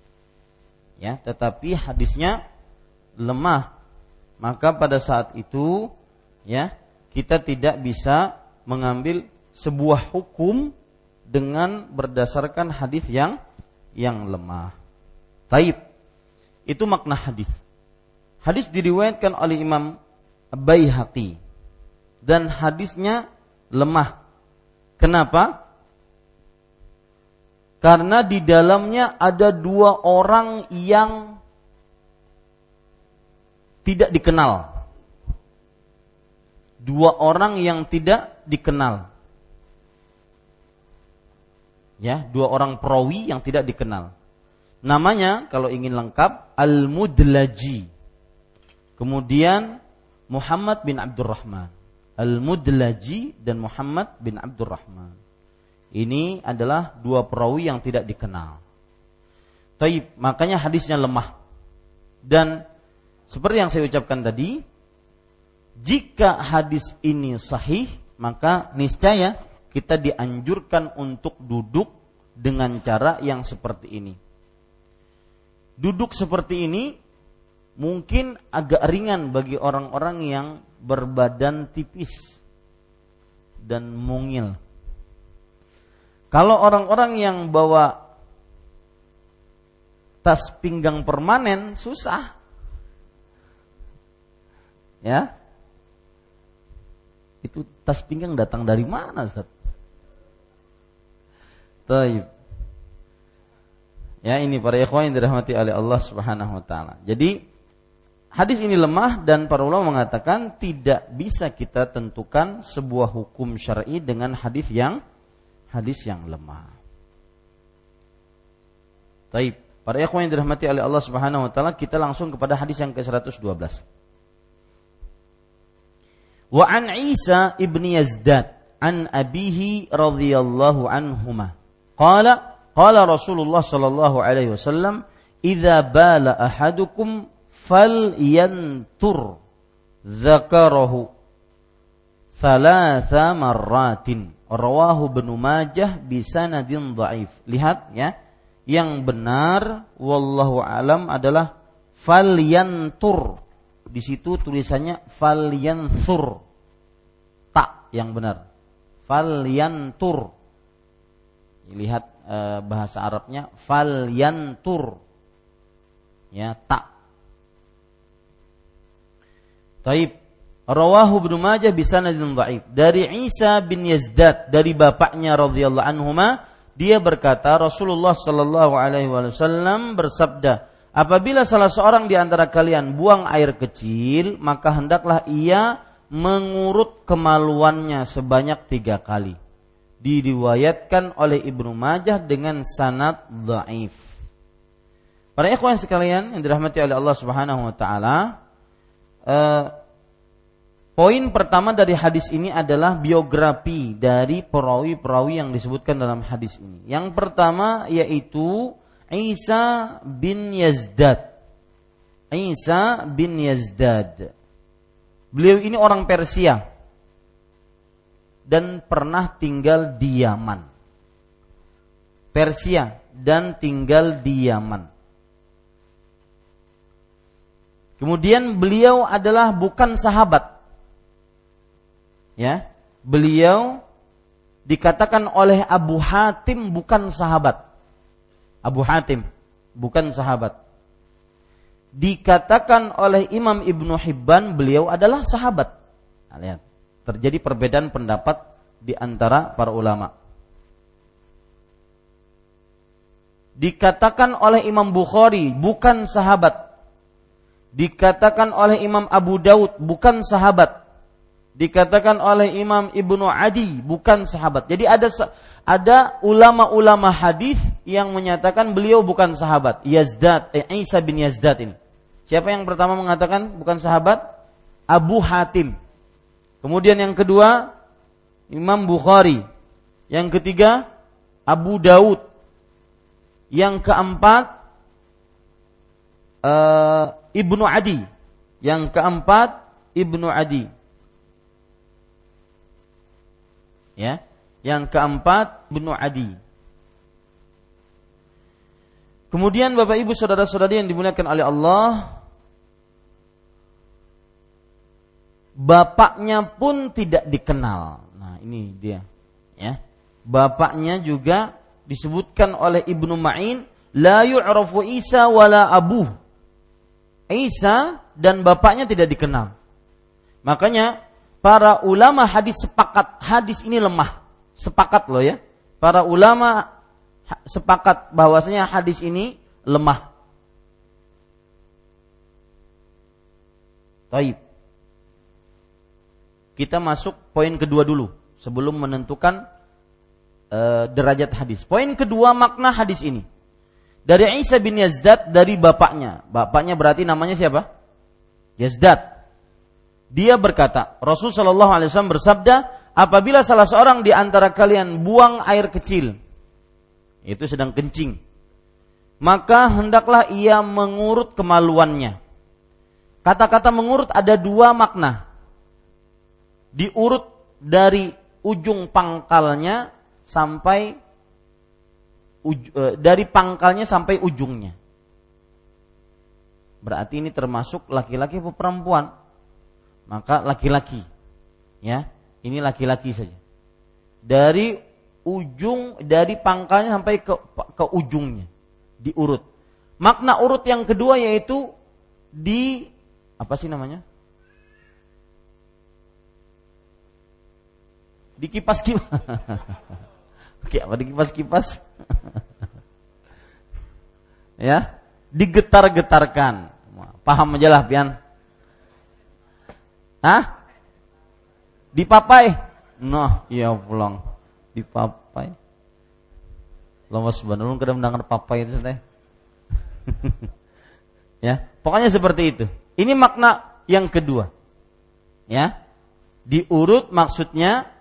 Ya tetapi hadisnya lemah maka pada saat itu ya kita tidak bisa mengambil sebuah hukum dengan berdasarkan hadis yang yang lemah. Taib. Itu makna hadis. Hadis diriwayatkan oleh Imam Baihaqi dan hadisnya lemah. Kenapa? Karena di dalamnya ada dua orang yang tidak dikenal. Dua orang yang tidak dikenal. Ya, dua orang perawi yang tidak dikenal. Namanya kalau ingin lengkap Al-Mudlaji. Kemudian Muhammad bin Abdurrahman. Al-Mudlaji dan Muhammad bin Abdurrahman. Ini adalah dua perawi yang tidak dikenal. Taib, makanya hadisnya lemah. Dan seperti yang saya ucapkan tadi, jika hadis ini sahih, maka niscaya kita dianjurkan untuk duduk dengan cara yang seperti ini. Duduk seperti ini mungkin agak ringan bagi orang-orang yang berbadan tipis dan mungil. Kalau orang-orang yang bawa tas pinggang permanen susah. Ya. Itu tas pinggang datang dari mana, Ustaz? Taib. Ya, ini para ikhwan yang dirahmati oleh Allah Subhanahu wa taala. Jadi Hadis ini lemah dan para ulama mengatakan tidak bisa kita tentukan sebuah hukum syar'i dengan hadis yang hadis yang lemah. Taib. Para ikhwan yang dirahmati oleh Allah Subhanahu wa taala, kita langsung kepada hadis yang ke-112. Wa an Isa ibni Yazdad an abihi radhiyallahu anhuma. Qala qala Rasulullah sallallahu alaihi wasallam, "Idza bala ahadukum fal yantur zakarahu thalatha marratin. Rawahu Ibnu Majah bisanadin dhaif. Lihat ya yang benar wallahu alam adalah fal yantur di situ tulisannya fal yansur tak yang benar. Fal yantur lihat e, bahasa Arabnya fal yantur ya tak Taib. Rawahu Ibnu Majah bisanadin dhaif. Dari Isa bin Yazdad dari bapaknya radhiyallahu anhuma dia berkata Rasulullah sallallahu alaihi wasallam bersabda, "Apabila salah seorang di antara kalian buang air kecil, maka hendaklah ia mengurut kemaluannya sebanyak tiga kali." Diriwayatkan oleh Ibnu Majah dengan sanad dhaif. Para ikhwan sekalian yang dirahmati oleh Allah Subhanahu wa taala, Eh, poin pertama dari hadis ini adalah biografi dari perawi-perawi yang disebutkan dalam hadis ini. Yang pertama yaitu Isa bin Yazdad. Isa bin Yazdad. Beliau ini orang Persia dan pernah tinggal di Yaman. Persia dan tinggal di Yaman. Kemudian beliau adalah bukan sahabat. Ya, beliau dikatakan oleh Abu Hatim bukan sahabat. Abu Hatim bukan sahabat. Dikatakan oleh Imam Ibnu Hibban beliau adalah sahabat. Nah, lihat, terjadi perbedaan pendapat di antara para ulama. Dikatakan oleh Imam Bukhari bukan sahabat. Dikatakan oleh Imam Abu Daud bukan sahabat. Dikatakan oleh Imam Ibnu Adi bukan sahabat. Jadi ada ada ulama-ulama hadis yang menyatakan beliau bukan sahabat. Yazdad eh, Isa bin Yazdad ini. Siapa yang pertama mengatakan bukan sahabat? Abu Hatim kemudian yang kedua Imam Bukhari yang ketiga Abu Daud yang keempat uh, Ibnu Adi. Yang keempat Ibnu Adi. Ya. Yang keempat Ibnu Adi. Kemudian Bapak Ibu saudara-saudari yang dimuliakan oleh Allah, bapaknya pun tidak dikenal. Nah, ini dia, ya. Bapaknya juga disebutkan oleh Ibnu Ma'in, la yu'rafu Isa wala abuh. Isa dan bapaknya tidak dikenal. Makanya para ulama hadis sepakat hadis ini lemah. Sepakat loh ya. Para ulama sepakat bahwasanya hadis ini lemah. Taib. Kita masuk poin kedua dulu sebelum menentukan uh, derajat hadis. Poin kedua makna hadis ini. Dari Isa bin Yazdad dari bapaknya. Bapaknya berarti namanya siapa? Yazdad. Dia berkata, Rasul Shallallahu Alaihi Wasallam bersabda, apabila salah seorang di antara kalian buang air kecil, itu sedang kencing, maka hendaklah ia mengurut kemaluannya. Kata-kata mengurut ada dua makna. Diurut dari ujung pangkalnya sampai uj, e, dari pangkalnya sampai ujungnya. Berarti ini termasuk laki-laki atau perempuan? Maka laki-laki. Ya, ini laki-laki saja. Dari ujung dari pangkalnya sampai ke ke ujungnya diurut. Makna urut yang kedua yaitu di apa sih namanya? Di kipas-kipas. Oke, apa di kipas-kipas? ya, digetar-getarkan. Paham aja lah, Pian. Hah? Dipapai? Noh, iya pulang. Dipapai. Lemas benar lu kadang mendengar papai itu teh. ya, pokoknya seperti itu. Ini makna yang kedua. Ya. Diurut maksudnya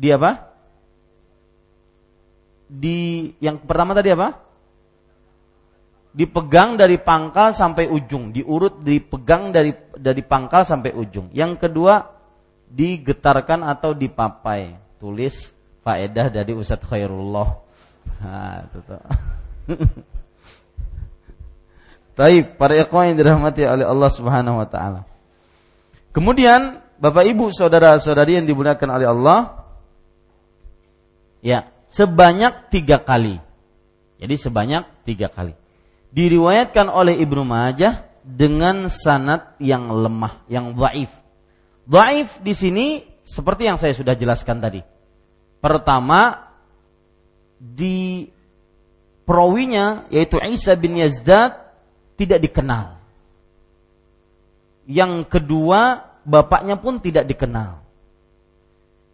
di apa? Di yang pertama tadi apa? Dipegang dari pangkal sampai ujung, diurut dipegang dari dari pangkal sampai ujung. Yang kedua digetarkan atau dipapai. Tulis faedah dari Ustadz Khairullah. Nah. Taib, para ikhwan yang dirahmati oleh Allah Subhanahu wa taala. Kemudian Bapak Ibu, saudara-saudari yang dimuliakan oleh Allah, Ya, sebanyak tiga kali. Jadi sebanyak tiga kali. Diriwayatkan oleh Ibnu Majah dengan sanat yang lemah, yang dhaif. Dhaif di sini seperti yang saya sudah jelaskan tadi. Pertama di perawinya yaitu Isa bin Yazdad tidak dikenal. Yang kedua bapaknya pun tidak dikenal.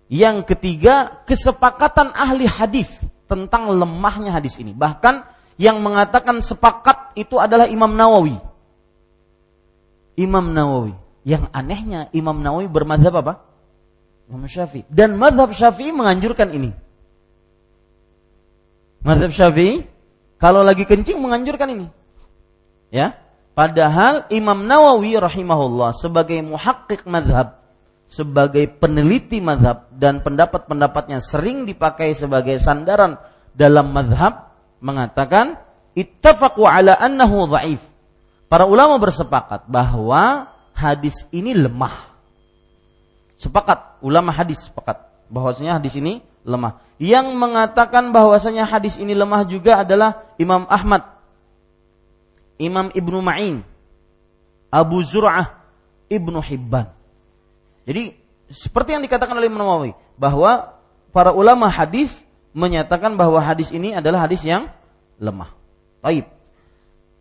Yang ketiga, kesepakatan ahli hadis tentang lemahnya hadis ini. Bahkan yang mengatakan sepakat itu adalah Imam Nawawi. Imam Nawawi. Yang anehnya Imam Nawawi bermadhab apa? Imam Syafi'i. Dan madhab Syafi'i menganjurkan ini. Madhab Syafi'i kalau lagi kencing menganjurkan ini. Ya. Padahal Imam Nawawi rahimahullah sebagai muhakkik madhab sebagai peneliti madhab dan pendapat-pendapatnya sering dipakai sebagai sandaran dalam madhab mengatakan ittafaqu ala annahu dhaif. Para ulama bersepakat bahwa hadis ini lemah. Sepakat, ulama hadis sepakat bahwasanya hadis ini lemah. Yang mengatakan bahwasanya hadis ini lemah juga adalah Imam Ahmad, Imam Ibnu Ma'in, Abu Zur'ah, Ibnu Hibban. Jadi seperti yang dikatakan oleh Imam Nawawi bahwa para ulama hadis menyatakan bahwa hadis ini adalah hadis yang lemah. Baik.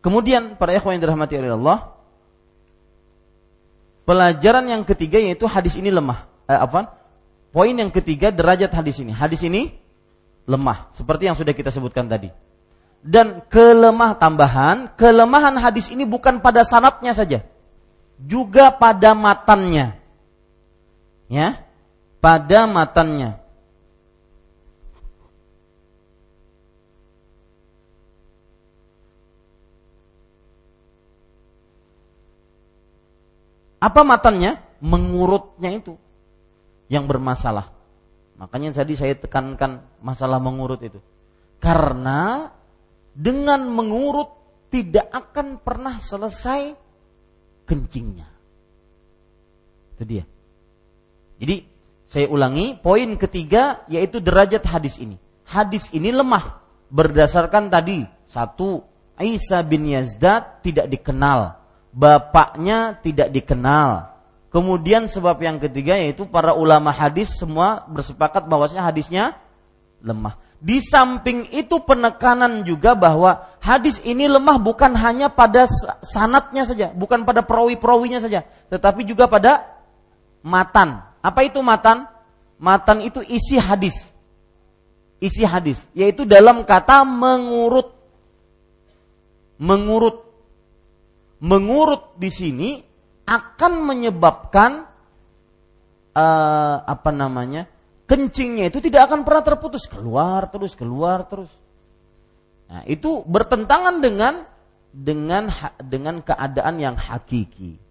Kemudian para ikhwan yang dirahmati oleh Allah, pelajaran yang ketiga yaitu hadis ini lemah. Eh, apa? Poin yang ketiga derajat hadis ini. Hadis ini lemah seperti yang sudah kita sebutkan tadi. Dan kelemah tambahan, kelemahan hadis ini bukan pada sanatnya saja, juga pada matannya ya pada matannya. Apa matannya? Mengurutnya itu yang bermasalah. Makanya tadi saya tekankan masalah mengurut itu. Karena dengan mengurut tidak akan pernah selesai kencingnya. Itu dia. Jadi saya ulangi, poin ketiga yaitu derajat hadis ini. Hadis ini lemah berdasarkan tadi satu Isa bin Yazdad tidak dikenal. bapaknya tidak dikenal. Kemudian sebab yang ketiga yaitu para ulama hadis semua bersepakat bahwasanya hadisnya lemah. Di samping itu penekanan juga bahwa hadis ini lemah bukan hanya pada sanatnya saja, bukan pada perawi-perawinya saja, tetapi juga pada matan. Apa itu matan? Matan itu isi hadis. Isi hadis, yaitu dalam kata mengurut. Mengurut. Mengurut di sini akan menyebabkan uh, apa namanya? kencingnya itu tidak akan pernah terputus, keluar terus, keluar terus. Nah, itu bertentangan dengan dengan dengan keadaan yang hakiki.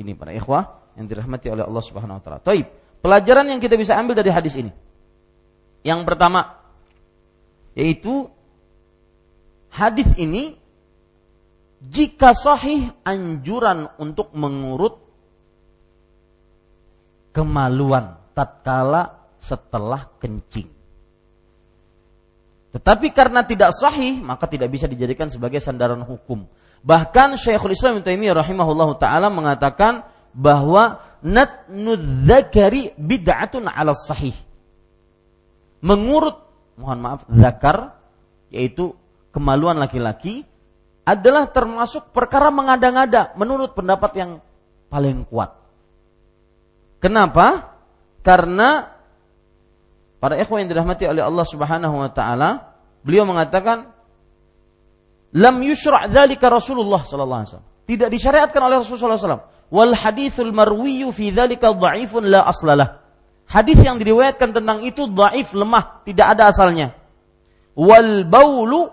Ini para ikhwah yang dirahmati oleh Allah Subhanahu wa taala. Taib. Pelajaran yang kita bisa ambil dari hadis ini. Yang pertama yaitu hadis ini jika sahih anjuran untuk mengurut kemaluan tatkala setelah kencing. Tetapi karena tidak sahih maka tidak bisa dijadikan sebagai sandaran hukum. Bahkan Syekhul Islam Ibnu Taimiyah rahimahullahu taala mengatakan bahwa natnudzakari bid'atun ala sahih. Mengurut, mohon maaf, zakar, yaitu kemaluan laki-laki, adalah termasuk perkara mengada-ngada menurut pendapat yang paling kuat. Kenapa? Karena para ikhwan yang dirahmati oleh Allah Subhanahu wa taala, beliau mengatakan lam yusra' dzalika Rasulullah sallallahu alaihi wasallam. Tidak disyariatkan oleh Rasulullah sallallahu alaihi wasallam wal hadithul marwiyu fi dzalika dhaifun la aslalah. Hadis yang diriwayatkan tentang itu dhaif lemah, tidak ada asalnya. Wal baulu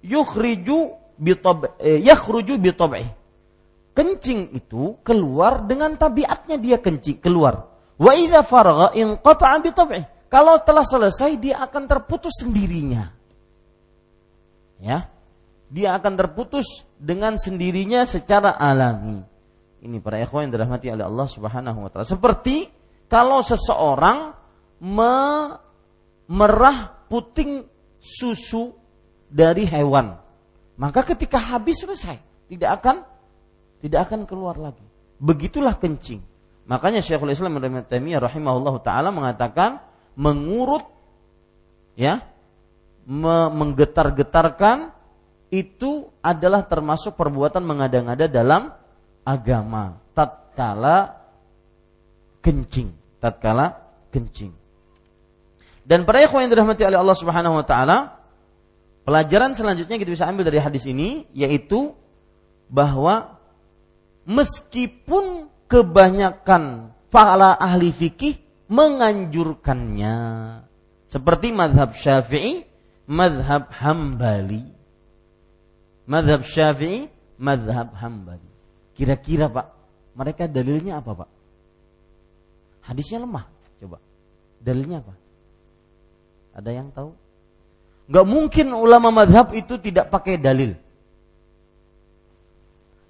yukhriju bi eh, yakhruju bi Kencing itu keluar dengan tabiatnya dia kencing keluar. Wa idza faragha inqata'a bi Kalau telah selesai dia akan terputus sendirinya. Ya. Dia akan terputus dengan sendirinya secara alami. Ini para ikhwan yang dirahmati oleh Allah Subhanahu wa taala. Seperti kalau seseorang merah puting susu dari hewan, maka ketika habis selesai, tidak akan tidak akan keluar lagi. Begitulah kencing. Makanya Syekhul Islam Ibnu Taimiyah rahimahullah taala mengatakan mengurut ya menggetar-getarkan itu adalah termasuk perbuatan mengada-ngada dalam agama tatkala kencing, tatkala kencing. Dan para ikhwan yang dirahmati oleh Allah Subhanahu wa taala, pelajaran selanjutnya kita bisa ambil dari hadis ini yaitu bahwa meskipun kebanyakan para ahli fikih menganjurkannya seperti madhab syafi'i, madhab hambali. Madhab syafi'i, madhab hambali. Kira-kira Pak, mereka dalilnya apa Pak? Hadisnya lemah. Coba. Dalilnya apa? Ada yang tahu? Gak mungkin ulama madhab itu tidak pakai dalil.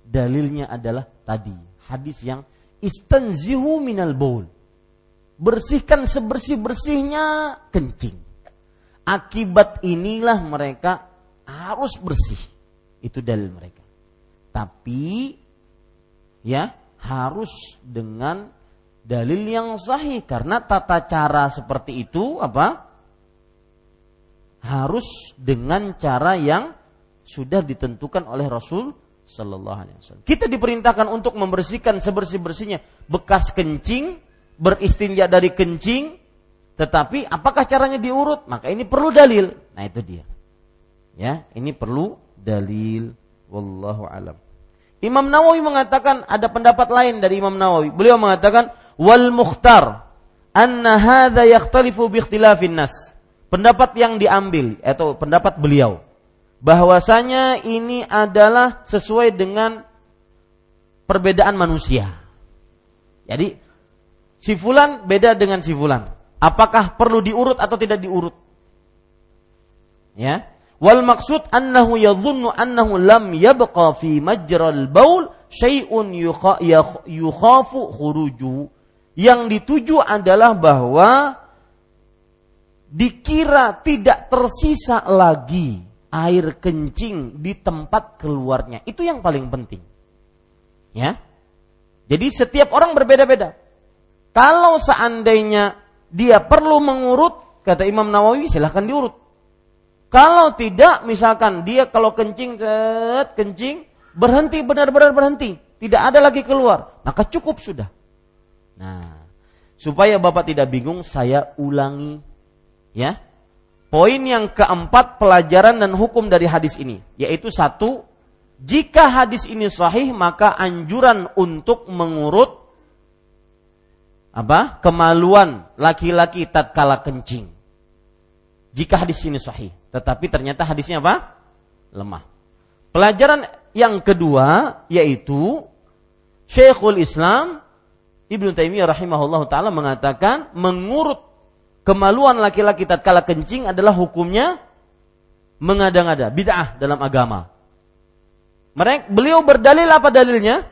Dalilnya adalah tadi hadis yang istanzihu minal bowl. Bersihkan sebersih-bersihnya kencing. Akibat inilah mereka harus bersih. Itu dalil mereka. Tapi ya harus dengan dalil yang sahih karena tata cara seperti itu apa harus dengan cara yang sudah ditentukan oleh Rasul Sallallahu Alaihi Wasallam. Kita diperintahkan untuk membersihkan sebersih bersihnya bekas kencing, beristinja dari kencing, tetapi apakah caranya diurut? Maka ini perlu dalil. Nah itu dia. Ya, ini perlu dalil. Wallahu alam. Imam Nawawi mengatakan ada pendapat lain dari Imam Nawawi. Beliau mengatakan wal mukhtar anna hadza yakhtalifu bi ikhtilafin nas. Pendapat yang diambil atau pendapat beliau bahwasanya ini adalah sesuai dengan perbedaan manusia. Jadi si fulan beda dengan si fulan. Apakah perlu diurut atau tidak diurut? Ya. Wal maksud annahu yadhunnu annahu lam yabqa fi majral baul syai'un yukhafu khuruju. Yang dituju adalah bahwa dikira tidak tersisa lagi air kencing di tempat keluarnya. Itu yang paling penting. Ya. Jadi setiap orang berbeda-beda. Kalau seandainya dia perlu mengurut, kata Imam Nawawi silahkan diurut. Kalau tidak, misalkan dia kalau kencing, set, kencing, berhenti benar-benar berhenti, tidak ada lagi keluar, maka cukup sudah. Nah, supaya Bapak tidak bingung, saya ulangi ya. Poin yang keempat pelajaran dan hukum dari hadis ini, yaitu satu, jika hadis ini sahih maka anjuran untuk mengurut apa? kemaluan laki-laki tatkala kencing. Jika hadis ini sahih, tetapi ternyata hadisnya apa? lemah. Pelajaran yang kedua yaitu Syekhul Islam Ibnu Taimiyah rahimahullah taala mengatakan mengurut kemaluan laki-laki tatkala kencing adalah hukumnya mengada-ngada, bid'ah dalam agama. Mereka beliau berdalil apa dalilnya?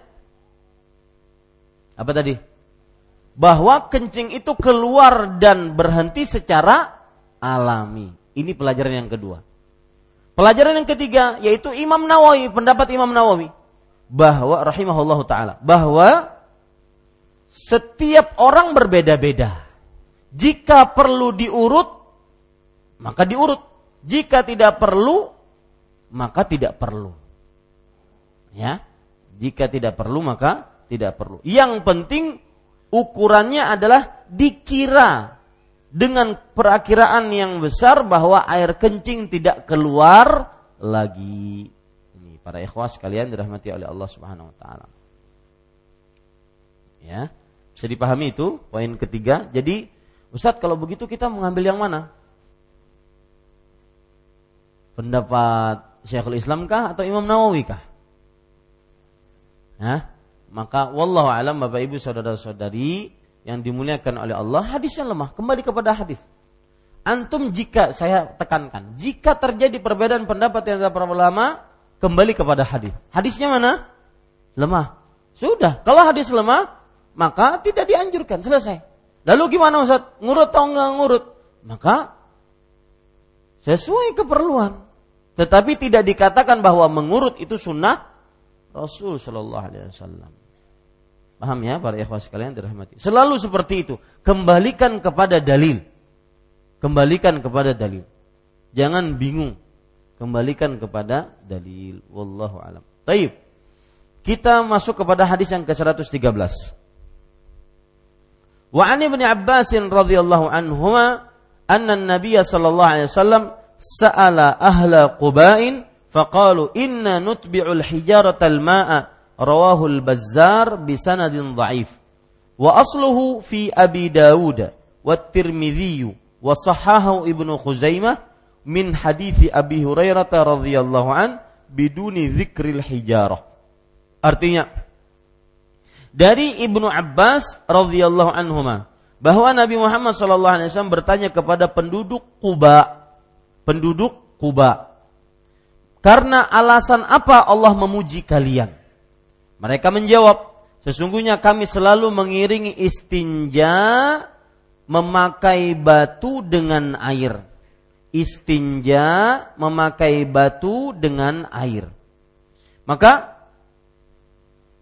Apa tadi? bahwa kencing itu keluar dan berhenti secara alami. Ini pelajaran yang kedua. Pelajaran yang ketiga yaitu Imam Nawawi, pendapat Imam Nawawi bahwa rahimahullah taala bahwa setiap orang berbeda-beda. Jika perlu diurut maka diurut. Jika tidak perlu maka tidak perlu. Ya. Jika tidak perlu maka tidak perlu. Yang penting ukurannya adalah dikira dengan perakiraan yang besar bahwa air kencing tidak keluar lagi. Ini para ikhwas kalian dirahmati oleh Allah Subhanahu wa taala. Ya. Bisa dipahami itu poin ketiga. Jadi, Ustadz kalau begitu kita mengambil yang mana? Pendapat Syekhul Islam kah atau Imam Nawawi kah? Hah? Maka wallahu alam Bapak Ibu saudara-saudari yang dimuliakan oleh Allah, hadisnya lemah. Kembali kepada hadis. Antum jika saya tekankan, jika terjadi perbedaan pendapat yang para ulama, kembali kepada hadis. Hadisnya mana? Lemah. Sudah, kalau hadis lemah, maka tidak dianjurkan, selesai. Lalu gimana Ustaz? Ngurut atau enggak ngurut? Maka sesuai keperluan. Tetapi tidak dikatakan bahwa mengurut itu sunnah Rasul Shallallahu Alaihi Wasallam. Paham ya para ikhwas sekalian dirahmati. Selalu seperti itu. Kembalikan kepada dalil. Kembalikan kepada dalil. Jangan bingung. Kembalikan kepada dalil. Wallahu alam. Taib. Kita masuk kepada hadis yang ke-113. Wa an Ibnu Abbas radhiyallahu anhuma anna an-nabiy sallallahu alaihi wasallam sa'ala ahla Quba'in faqalu inna nutbi'ul hijaratal ma'a rawahul bazzar bisanadin dhaif. Wa asluhu fi abi daud wa tirmidzi wa sahahu ibnu khuzaimah min hadithi abi hurairah radhiyallahu an biduni dzikril hijarah. Artinya dari ibnu abbas radhiyallahu anhuma bahwa Nabi Muhammad sallallahu alaihi wasallam bertanya kepada penduduk Kuba penduduk Kuba karena alasan apa Allah memuji kalian mereka menjawab, sesungguhnya kami selalu mengiringi istinja memakai batu dengan air. Istinja memakai batu dengan air. Maka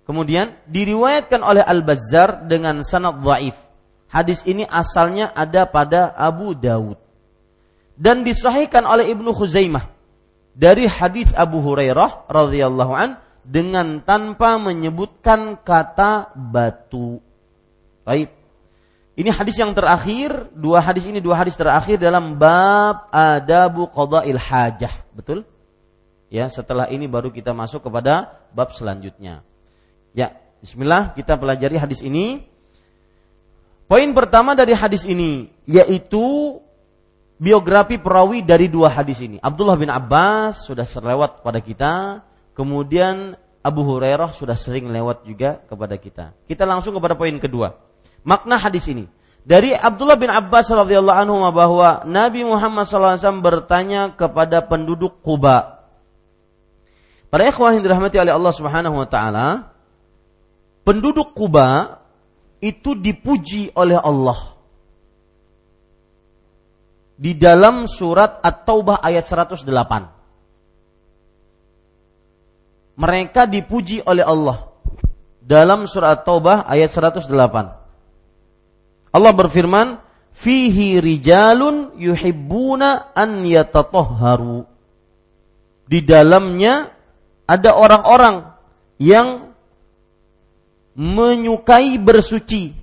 kemudian diriwayatkan oleh Al-Bazzar dengan sanad dhaif. Hadis ini asalnya ada pada Abu Dawud dan disahihkan oleh Ibnu Khuzaimah dari hadis Abu Hurairah radhiyallahu an dengan tanpa menyebutkan kata batu. Baik. Ini hadis yang terakhir, dua hadis ini dua hadis terakhir dalam bab adabu qada'il hajah. Betul? Ya, setelah ini baru kita masuk kepada bab selanjutnya. Ya, bismillah kita pelajari hadis ini. Poin pertama dari hadis ini yaitu biografi perawi dari dua hadis ini. Abdullah bin Abbas sudah terlewat pada kita, Kemudian Abu Hurairah sudah sering lewat juga kepada kita. Kita langsung kepada poin kedua. Makna hadis ini. Dari Abdullah bin Abbas radhiyallahu anhu bahwa Nabi Muhammad SAW bertanya kepada penduduk Kuba. Para ikhwah yang dirahmati oleh Allah Subhanahu wa taala, penduduk Kuba itu dipuji oleh Allah. Di dalam surat At-Taubah ayat 108 mereka dipuji oleh Allah. dalam surat Taubah ayat 108. Allah berfirman, "Fihi rijalun yuhibbuna an yatatahharu." Di dalamnya ada orang-orang yang menyukai bersuci.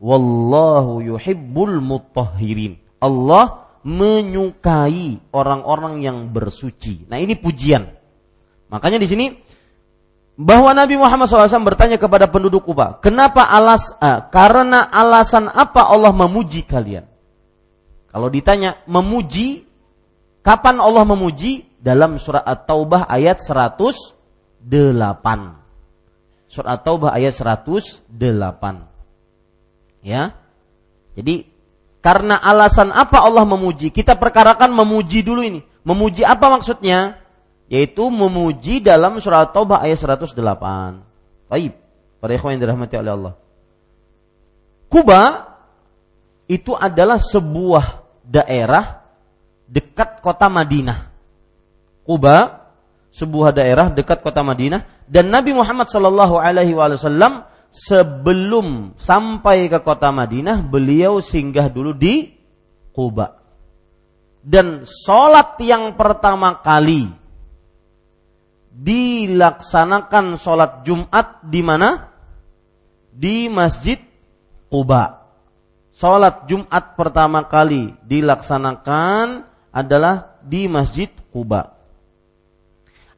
Wallahu yuhibbul mutahhirin. Allah menyukai orang-orang yang bersuci. Nah, ini pujian. Makanya di sini bahwa Nabi Muhammad SAW bertanya kepada penduduk Kuba, kenapa alas? Eh, karena alasan apa Allah memuji kalian? Kalau ditanya memuji, kapan Allah memuji? Dalam surah At-Taubah ayat 108. Surah At-Taubah ayat 108. Ya. Jadi karena alasan apa Allah memuji? Kita perkarakan memuji dulu ini. Memuji apa maksudnya? Yaitu memuji dalam surat Taubah ayat 108. Baik, para ikhwan yang dirahmati oleh Allah. Kuba itu adalah sebuah daerah dekat kota Madinah. Kuba sebuah daerah dekat kota Madinah dan Nabi Muhammad Shallallahu alaihi wasallam sebelum sampai ke kota Madinah beliau singgah dulu di Kuba. Dan sholat yang pertama kali dilaksanakan sholat Jumat di mana? Di Masjid Quba. Sholat Jumat pertama kali dilaksanakan adalah di Masjid Quba.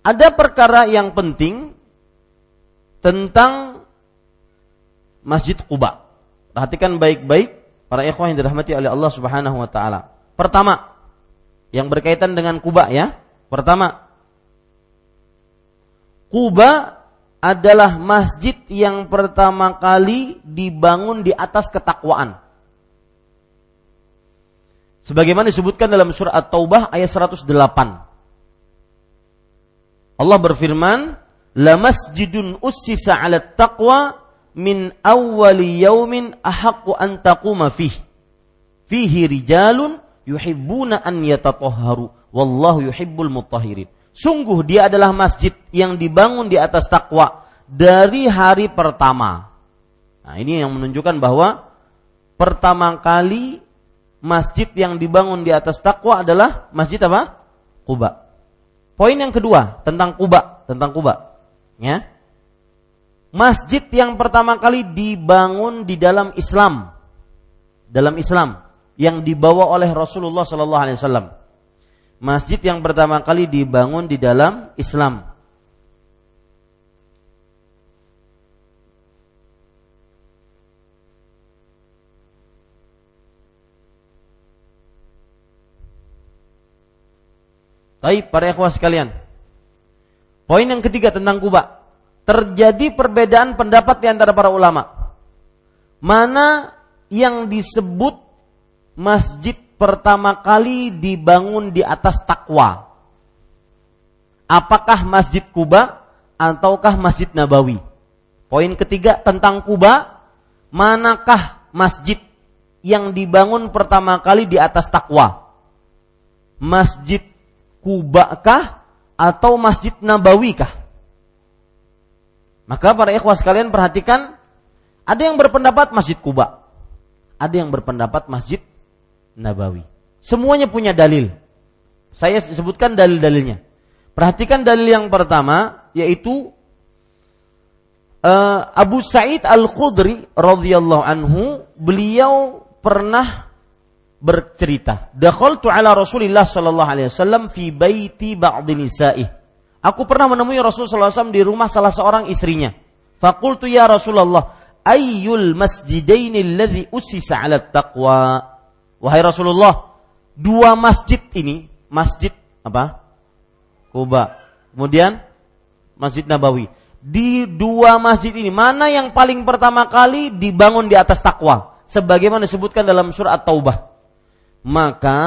Ada perkara yang penting tentang Masjid Quba. Perhatikan baik-baik para ikhwah yang dirahmati oleh Allah Subhanahu wa taala. Pertama, yang berkaitan dengan Kuba ya. Pertama, Kuba adalah masjid yang pertama kali dibangun di atas ketakwaan. Sebagaimana disebutkan dalam surah At-Taubah ayat 108. Allah berfirman, "La masjidun ussisa 'ala taqwa min awwali yaumin ahaqqu an taquma fih. Fihi rijalun yuhibbuna an yatatahharu wallahu yuhibbul mutahhirin." Sungguh dia adalah masjid yang dibangun di atas takwa dari hari pertama. Nah, ini yang menunjukkan bahwa pertama kali masjid yang dibangun di atas takwa adalah masjid apa? Kuba. Poin yang kedua tentang Kuba, tentang Kuba. Ya. Masjid yang pertama kali dibangun di dalam Islam. Dalam Islam yang dibawa oleh Rasulullah sallallahu alaihi wasallam masjid yang pertama kali dibangun di dalam Islam. Baik, para ikhwah sekalian. Poin yang ketiga tentang Kuba. Terjadi perbedaan pendapat di antara para ulama. Mana yang disebut masjid pertama kali dibangun di atas takwa. Apakah Masjid Kuba ataukah Masjid Nabawi? Poin ketiga tentang Kuba, manakah masjid yang dibangun pertama kali di atas takwa? Masjid Kuba kah atau Masjid Nabawi kah? Maka para ikhwah sekalian perhatikan, ada yang berpendapat Masjid Kuba, ada yang berpendapat Masjid Nabawi. Semuanya punya dalil. Saya sebutkan dalil-dalilnya. Perhatikan dalil yang pertama yaitu uh, Abu Sa'id Al-Khudri radhiyallahu anhu, beliau pernah bercerita, "Dakhaltu ala Rasulillah sallallahu alaihi wasallam fi baiti ba'd nisa'i." Aku pernah menemui Rasulullah SAW di rumah salah seorang istrinya. Fakultu ya Rasulullah, ayyul masjidaini alladhi usisa ala taqwa? Wahai Rasulullah, dua masjid ini, masjid apa? Kuba. Kemudian Masjid Nabawi. Di dua masjid ini mana yang paling pertama kali dibangun di atas takwa? Sebagaimana disebutkan dalam surah At-Taubah. Maka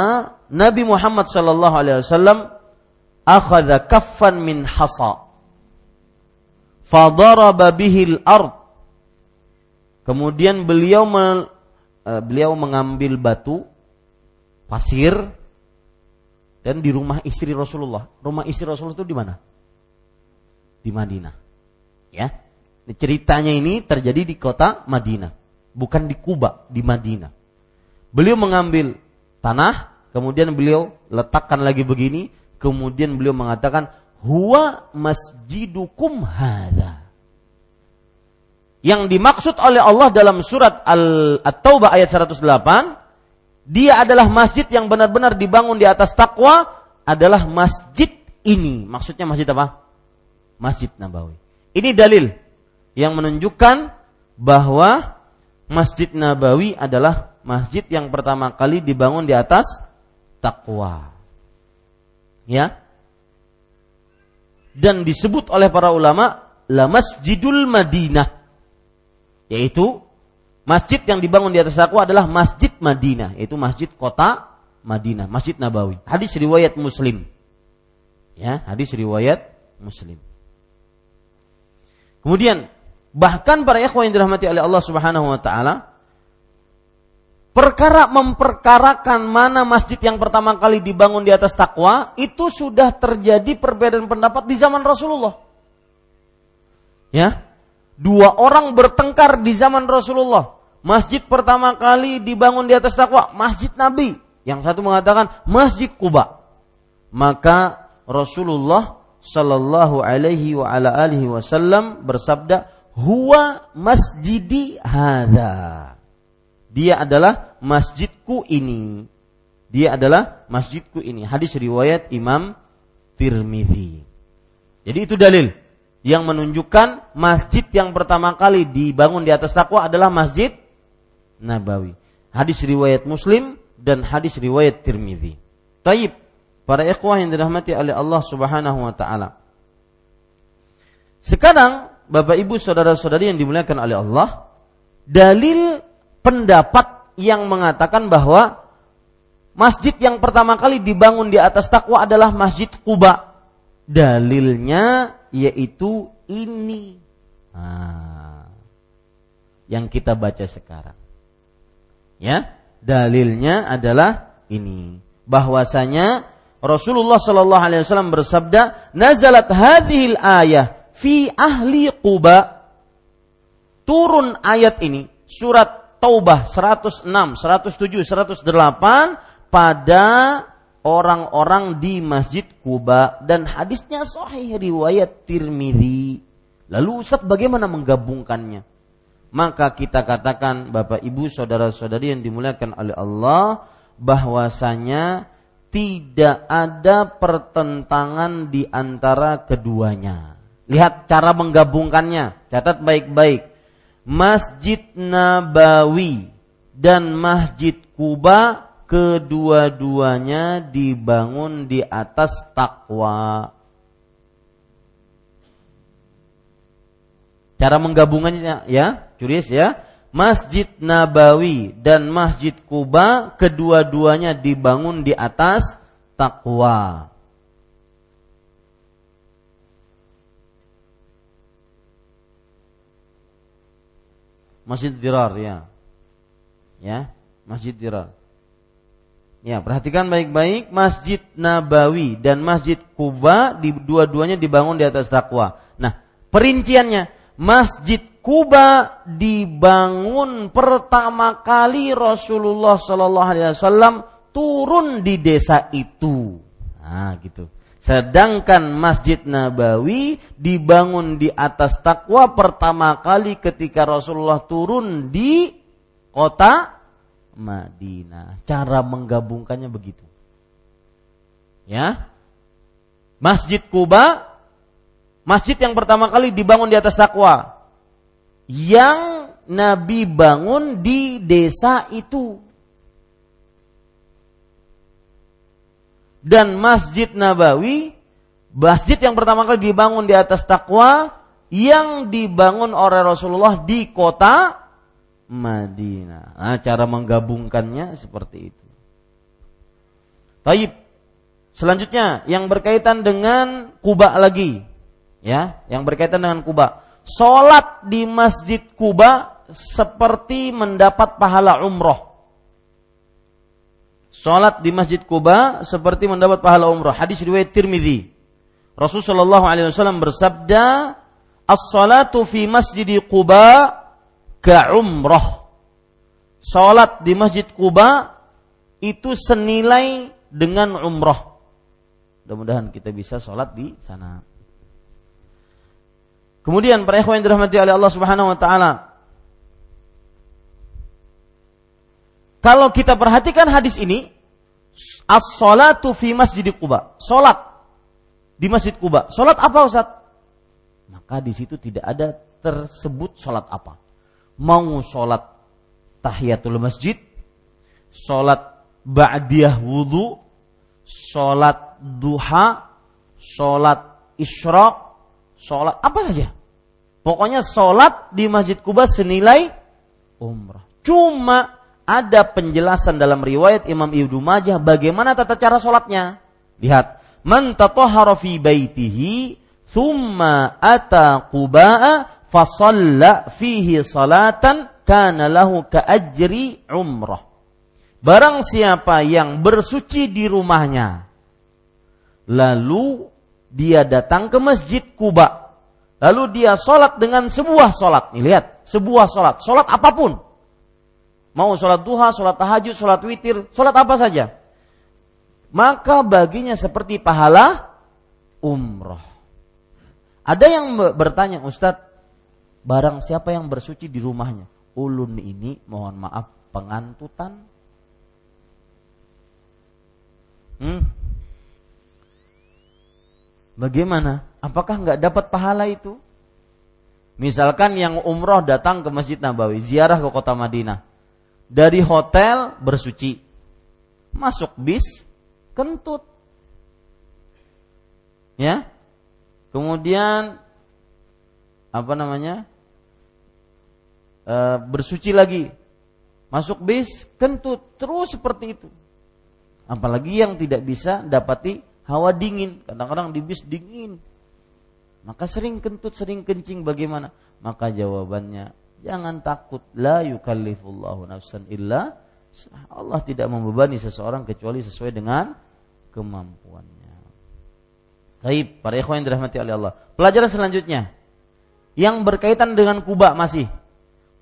Nabi Muhammad sallallahu alaihi wasallam akhadha kaffan min hasa. Fadaraba bihil ard. Kemudian beliau uh, beliau mengambil batu pasir dan di rumah istri Rasulullah. Rumah istri Rasulullah itu di mana? Di Madinah. Ya. Ceritanya ini terjadi di kota Madinah, bukan di Kuba, di Madinah. Beliau mengambil tanah, kemudian beliau letakkan lagi begini, kemudian beliau mengatakan, "Huwa masjidukum hadza." Yang dimaksud oleh Allah dalam surat Al-Taubah ayat 108, dia adalah masjid yang benar-benar dibangun di atas takwa adalah masjid ini. Maksudnya masjid apa? Masjid Nabawi. Ini dalil yang menunjukkan bahwa Masjid Nabawi adalah masjid yang pertama kali dibangun di atas takwa. Ya. Dan disebut oleh para ulama la Masjidul Madinah. Yaitu masjid yang dibangun di atas takwa adalah Masjid Madinah, yaitu masjid kota Madinah, Masjid Nabawi. Hadis riwayat Muslim. Ya, hadis riwayat Muslim. Kemudian Bahkan para ikhwan yang dirahmati oleh Allah Subhanahu wa taala perkara memperkarakan mana masjid yang pertama kali dibangun di atas takwa itu sudah terjadi perbedaan pendapat di zaman Rasulullah. Ya. Dua orang bertengkar di zaman Rasulullah. Masjid pertama kali dibangun di atas takwa, Masjid Nabi. Yang satu mengatakan Masjid Kuba. Maka Rasulullah Shallallahu alaihi wa ala alihi wasallam bersabda, huwa masjidi hadza. Dia adalah masjidku ini. Dia adalah masjidku ini. Hadis riwayat Imam Tirmidzi. Jadi itu dalil yang menunjukkan masjid yang pertama kali dibangun di atas takwa adalah Masjid Nabawi. Hadis riwayat Muslim dan hadis riwayat Tirmidzi. Taib, para ikhwah yang dirahmati oleh Allah Subhanahu wa taala. Sekarang Bapak Ibu saudara-saudari yang dimuliakan oleh Allah, dalil pendapat yang mengatakan bahwa masjid yang pertama kali dibangun di atas takwa adalah Masjid Kuba. Dalilnya yaitu ini. Nah, yang kita baca sekarang. Ya, dalilnya adalah ini. Bahwasanya Rasulullah Shallallahu Alaihi Wasallam bersabda, "Nazalat hadhil ayah fi ahli Quba turun ayat ini surat Taubah 106, 107, 108 pada orang-orang di Masjid Kuba dan hadisnya sahih riwayat Tirmidzi. Lalu Ustaz bagaimana menggabungkannya? Maka kita katakan Bapak Ibu saudara-saudari yang dimuliakan oleh Allah bahwasanya tidak ada pertentangan di antara keduanya. Lihat cara menggabungkannya. Catat baik-baik. Masjid Nabawi dan Masjid Kuba kedua-duanya dibangun di atas takwa. Cara menggabungannya ya, curious ya. Masjid Nabawi dan Masjid Kuba kedua-duanya dibangun di atas takwa. Masjid Dirar ya. Ya, Masjid Dirar. Ya, perhatikan baik-baik Masjid Nabawi dan Masjid Kuba di dua-duanya dibangun di atas takwa. Nah, perinciannya Masjid Kuba dibangun pertama kali Rasulullah Shallallahu Alaihi Wasallam turun di desa itu. Nah, gitu. Sedangkan Masjid Nabawi dibangun di atas takwa pertama kali ketika Rasulullah turun di kota Madinah. Cara menggabungkannya begitu. Ya. Masjid Kuba masjid yang pertama kali dibangun di atas takwa. Yang Nabi bangun di desa itu. dan Masjid Nabawi, masjid yang pertama kali dibangun di atas takwa yang dibangun oleh Rasulullah di kota Madinah. Nah, cara menggabungkannya seperti itu. Taib. Selanjutnya yang berkaitan dengan Kuba lagi. Ya, yang berkaitan dengan Kuba. Salat di Masjid Kuba seperti mendapat pahala umroh. Salat di Masjid Kuba seperti mendapat pahala umrah. Hadis riwayat Tirmidzi. Rasulullah Shallallahu alaihi wasallam bersabda, as-salatu fi masjid Quba ka umrah. Salat di Masjid Quba itu senilai dengan umrah. Mudah-mudahan kita bisa salat di sana. Kemudian para ikhwan yang dirahmati oleh Allah Subhanahu wa taala. Kalau kita perhatikan hadis ini, as-salatu fi Masjid Quba. Salat di Masjid Quba. Salat apa Ustaz? Maka di situ tidak ada tersebut salat apa. Mau salat tahiyatul masjid, salat ba'diyah wudu, salat duha, salat isyraq, sholat apa saja. Pokoknya sholat di Masjid Kuba senilai umrah. Cuma ada penjelasan dalam riwayat Imam Ibnu Majah bagaimana tata cara sholatnya. Lihat, man tatahhara fi baitihi thumma ata Quba'a fa fihi salatan kana lahu ka ajri umrah. Barang siapa yang bersuci di rumahnya lalu dia datang ke masjid Kuba. Lalu dia sholat dengan sebuah sholat. Nih lihat, sebuah sholat. Sholat apa pun. Mau sholat duha, sholat tahajud, sholat witir, sholat apa saja. Maka baginya seperti pahala umroh. Ada yang bertanya, Ustadz, barang siapa yang bersuci di rumahnya? Ulun ini, mohon maaf, pengantutan. Hmm, Bagaimana? Apakah nggak dapat pahala itu? Misalkan yang umroh datang ke Masjid Nabawi, ziarah ke kota Madinah. Dari hotel bersuci. Masuk bis, kentut. Ya. Kemudian apa namanya? E, bersuci lagi. Masuk bis, kentut. Terus seperti itu. Apalagi yang tidak bisa dapati hawa dingin, kadang-kadang di bis dingin. Maka sering kentut, sering kencing bagaimana? Maka jawabannya, jangan takut. La yukallifullahu nafsan illa Allah tidak membebani seseorang kecuali sesuai dengan kemampuannya. Baik, para ikhwan yang dirahmati oleh Allah. Pelajaran selanjutnya yang berkaitan dengan Kuba masih.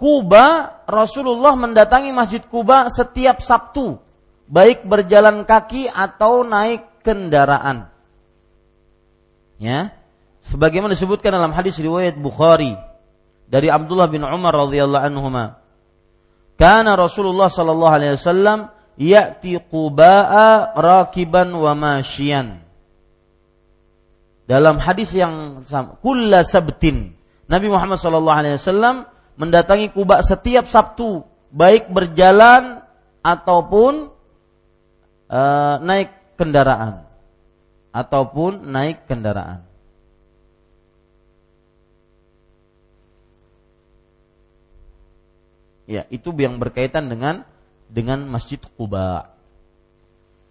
Kuba Rasulullah mendatangi Masjid Kuba setiap Sabtu, baik berjalan kaki atau naik kendaraan. Ya. Sebagaimana disebutkan dalam hadis riwayat Bukhari dari Abdullah bin Umar radhiyallahu anhuma. Kana Rasulullah sallallahu alaihi wasallam ya'ti Quba'a rakiban wa masyian. Dalam hadis yang sama, kulla sabtin. Nabi Muhammad sallallahu alaihi wasallam mendatangi Kuba setiap Sabtu, baik berjalan ataupun uh, naik kendaraan ataupun naik kendaraan. Ya, itu yang berkaitan dengan dengan Masjid Quba.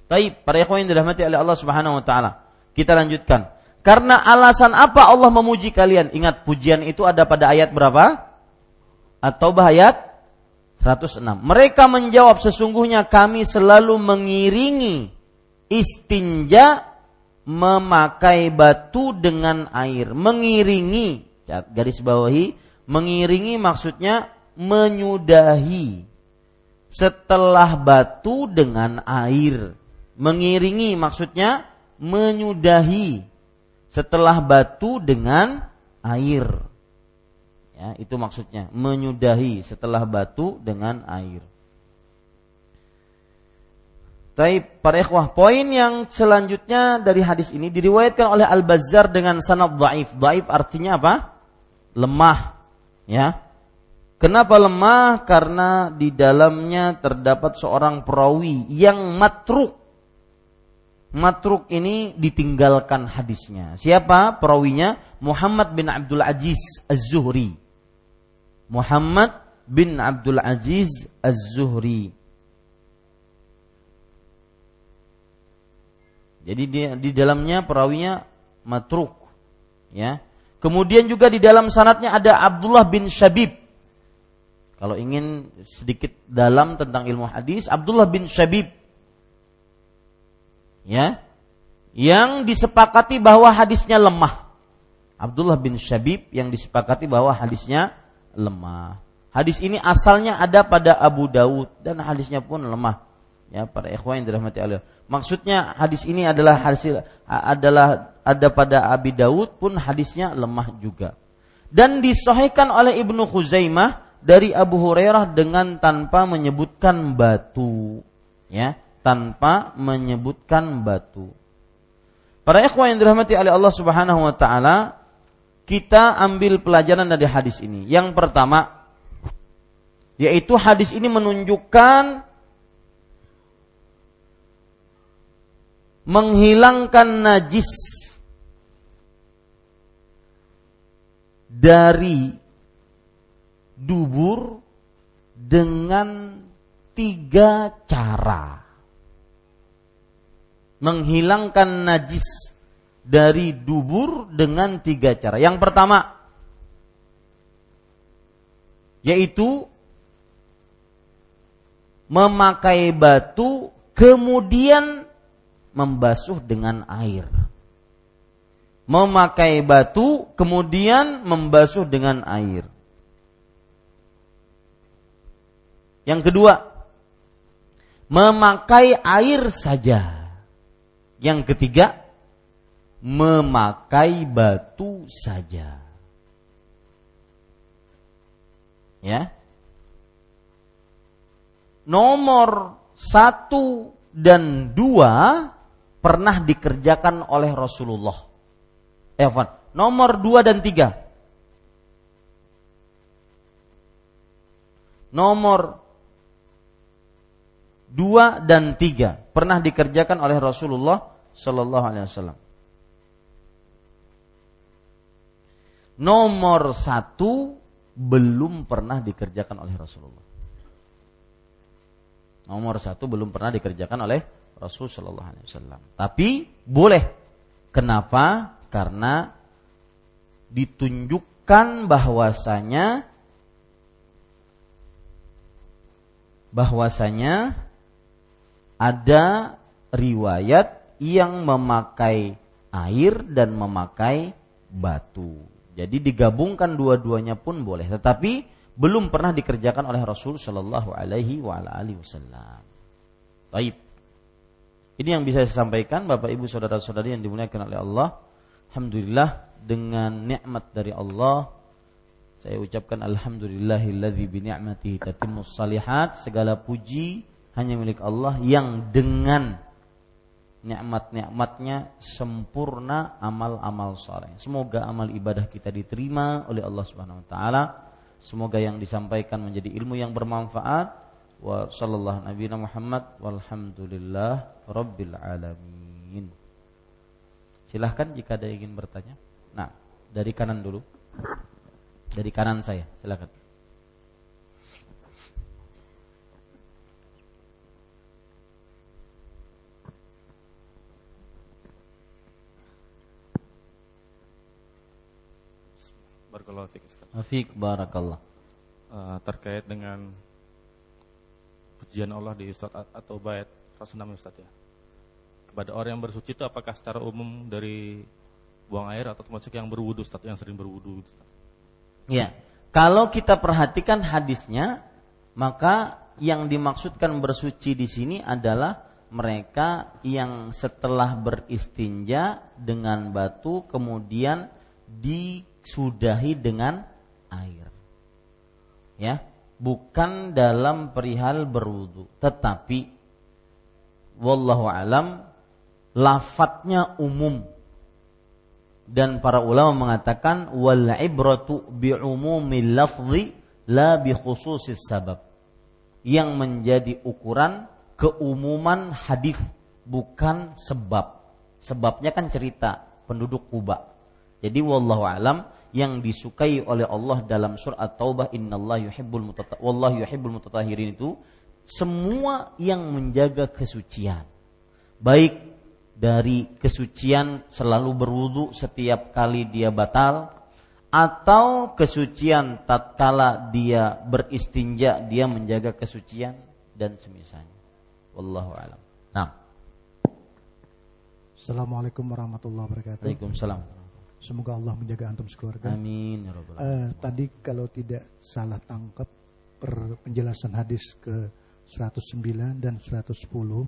Baik, para ikhwan yang dirahmati oleh Allah Subhanahu wa taala. Kita lanjutkan. Karena alasan apa Allah memuji kalian? Ingat pujian itu ada pada ayat berapa? Atau ayat 106. Mereka menjawab sesungguhnya kami selalu mengiringi istinja memakai batu dengan air, mengiringi garis bawahi, mengiringi maksudnya menyudahi setelah batu dengan air. Mengiringi maksudnya menyudahi setelah batu dengan air. Ya, itu maksudnya menyudahi setelah batu dengan air. Taib para ikhwah, poin yang selanjutnya dari hadis ini diriwayatkan oleh Al-Bazzar dengan sanad dhaif. Dhaif artinya apa? Lemah, ya. Kenapa lemah? Karena di dalamnya terdapat seorang perawi yang matruk. Matruk ini ditinggalkan hadisnya. Siapa perawinya? Muhammad bin Abdul Aziz Az-Zuhri. Muhammad bin Abdul Aziz Az-Zuhri. Jadi di, di dalamnya perawinya matruk. Ya. Kemudian juga di dalam sanatnya ada Abdullah bin Syabib. Kalau ingin sedikit dalam tentang ilmu hadis, Abdullah bin Syabib. Ya. Yang disepakati bahwa hadisnya lemah. Abdullah bin Syabib yang disepakati bahwa hadisnya lemah. Hadis ini asalnya ada pada Abu Dawud dan hadisnya pun lemah. Ya, para ikhwan yang dirahmati Allah. Maksudnya hadis ini adalah hasil adalah ada pada Abi Dawud pun hadisnya lemah juga. Dan disahihkan oleh Ibnu Khuzaimah dari Abu Hurairah dengan tanpa menyebutkan batu. Ya, tanpa menyebutkan batu. Para ikhwan yang dirahmati oleh Allah Subhanahu wa taala, kita ambil pelajaran dari hadis ini. Yang pertama, yaitu hadis ini menunjukkan menghilangkan najis dari dubur dengan tiga cara. Menghilangkan najis dari dubur dengan tiga cara. Yang pertama, yaitu memakai batu kemudian membasuh dengan air. Memakai batu kemudian membasuh dengan air. Yang kedua, memakai air saja. Yang ketiga, memakai batu saja. Ya. Nomor satu dan dua pernah dikerjakan oleh Rasulullah. Evan, eh, nomor dua dan tiga. Nomor dua dan tiga pernah dikerjakan oleh Rasulullah Shallallahu Alaihi Wasallam. Nomor satu belum pernah dikerjakan oleh Rasulullah. Nomor satu belum pernah dikerjakan oleh Rasul Shallallahu Alaihi Wasallam. Tapi boleh. Kenapa? Karena ditunjukkan bahwasanya bahwasanya ada riwayat yang memakai air dan memakai batu. Jadi digabungkan dua-duanya pun boleh, tetapi belum pernah dikerjakan oleh Rasul Shallallahu Alaihi Wasallam. Baik. Ini yang bisa saya sampaikan, Bapak Ibu saudara-saudari yang dimuliakan oleh Allah. Alhamdulillah dengan nikmat dari Allah saya ucapkan alhamdulillahilladzi bi ni'matihi tatimmus salihat. Segala puji hanya milik Allah yang dengan nikmat-nikmatnya sempurna amal-amal soleh. Semoga amal ibadah kita diterima oleh Allah Subhanahu Wa Taala. Semoga yang disampaikan menjadi ilmu yang bermanfaat. Wa sallallahu Nabi Muhammad walhamdulillah rabbil alamin. Silahkan jika ada yang ingin bertanya. Nah, dari kanan dulu. Dari kanan saya, silahkan. Barakallahu fiik Ustaz. Afik barakallah. Uh, terkait dengan pujian Allah di Ustaz atau bait Rasulullah Ustaz ya. Kepada orang yang bersuci itu apakah secara umum dari buang air atau termasuk yang berwudu Ustaz yang sering berwudu Ustaz? Ya. Kalau kita perhatikan hadisnya, maka yang dimaksudkan bersuci di sini adalah mereka yang setelah beristinja dengan batu kemudian di sudahi dengan air. Ya, bukan dalam perihal berwudu, tetapi wallahu alam lafadznya umum. Dan para ulama mengatakan wal ibratu bi umumil lafzi la bi khususis sabab. Yang menjadi ukuran keumuman hadis bukan sebab. Sebabnya kan cerita penduduk Kuba jadi wallahu alam yang disukai oleh Allah dalam surat Taubah innallaha yuhibbul mutata wallahu yuhibbul mutatahirin itu semua yang menjaga kesucian. Baik dari kesucian selalu berwudu setiap kali dia batal atau kesucian tatkala dia beristinja dia menjaga kesucian dan semisalnya. Wallahu alam. Nah. Assalamualaikum warahmatullahi wabarakatuh. Waalaikumsalam. Semoga Allah menjaga antum sekeluarga. Amin ya rabbal Eh, alamin. tadi kalau tidak salah tangkap per penjelasan hadis ke 109 dan 110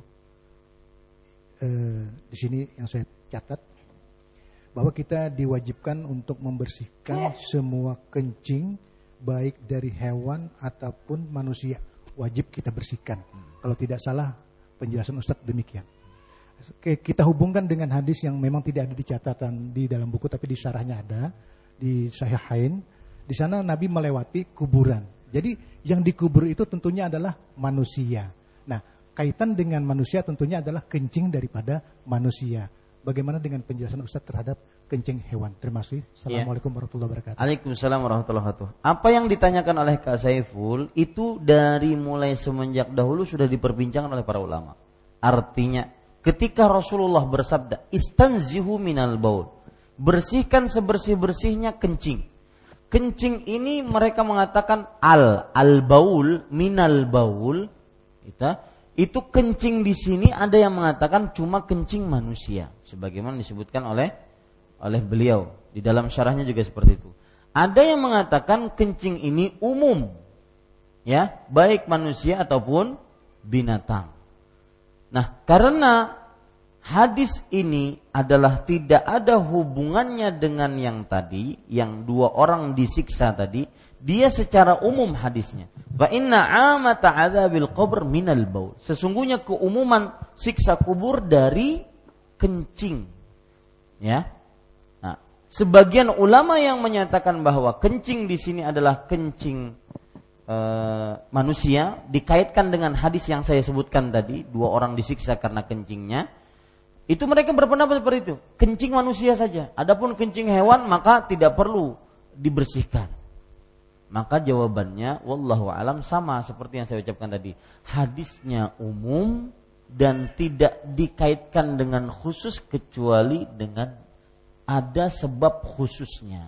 eh, di sini yang saya catat bahwa kita diwajibkan untuk membersihkan semua kencing baik dari hewan ataupun manusia wajib kita bersihkan. Kalau tidak salah penjelasan Ustadz demikian. Kita hubungkan dengan hadis yang memang tidak ada di catatan di dalam buku tapi di syarahnya ada di Sahihain. Di sana Nabi melewati kuburan. Jadi yang dikubur itu tentunya adalah manusia. Nah, kaitan dengan manusia tentunya adalah kencing daripada manusia. Bagaimana dengan penjelasan Ustadz terhadap kencing hewan? Terima kasih. Assalamualaikum warahmatullahi wabarakatuh. Waalaikumsalam warahmatullahi wabarakatuh. Apa yang ditanyakan oleh Kak Saiful itu dari mulai semenjak dahulu sudah diperbincangkan oleh para ulama. Artinya, ketika Rasulullah bersabda, "Istanzihu minal baul." Bersihkan sebersih-bersihnya kencing. Kencing ini mereka mengatakan al al baul minal baul. Kita itu kencing di sini ada yang mengatakan cuma kencing manusia sebagaimana disebutkan oleh oleh beliau di dalam syarahnya juga seperti itu. Ada yang mengatakan kencing ini umum, ya baik manusia ataupun binatang. Nah karena hadis ini adalah tidak ada hubungannya dengan yang tadi, yang dua orang disiksa tadi, dia secara umum hadisnya. Wa inna amata adzabil qabr minal baul. Sesungguhnya keumuman siksa kubur dari kencing. Ya. Nah, sebagian ulama yang menyatakan bahwa kencing di sini adalah kencing eh, manusia dikaitkan dengan hadis yang saya sebutkan tadi, dua orang disiksa karena kencingnya. Itu mereka berpendapat seperti itu. Kencing manusia saja. Adapun kencing hewan maka tidak perlu dibersihkan. Maka jawabannya wallahu alam sama seperti yang saya ucapkan tadi. Hadisnya umum dan tidak dikaitkan dengan khusus kecuali dengan ada sebab khususnya.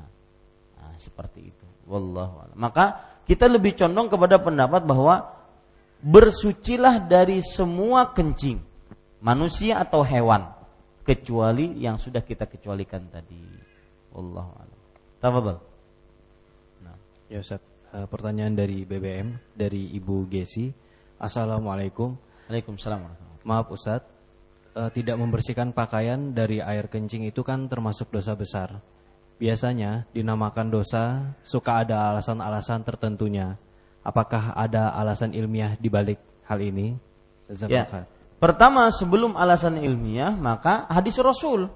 Nah, seperti itu. Wallahu alam. Maka kita lebih condong kepada pendapat bahwa bersucilah dari semua kencing manusia atau hewan kecuali yang sudah kita kecualikan tadi. Wallahu alam. Tafadhol. Ya Ustaz, Eh, pertanyaan dari BBM dari Ibu Gesi. Assalamualaikum. Waalaikumsalam Maaf Ustaz, eh, tidak membersihkan pakaian dari air kencing itu kan termasuk dosa besar. Biasanya dinamakan dosa suka ada alasan-alasan tertentunya. Apakah ada alasan ilmiah di balik hal ini? Ya. Pertama sebelum alasan ilmiah maka hadis Rasul.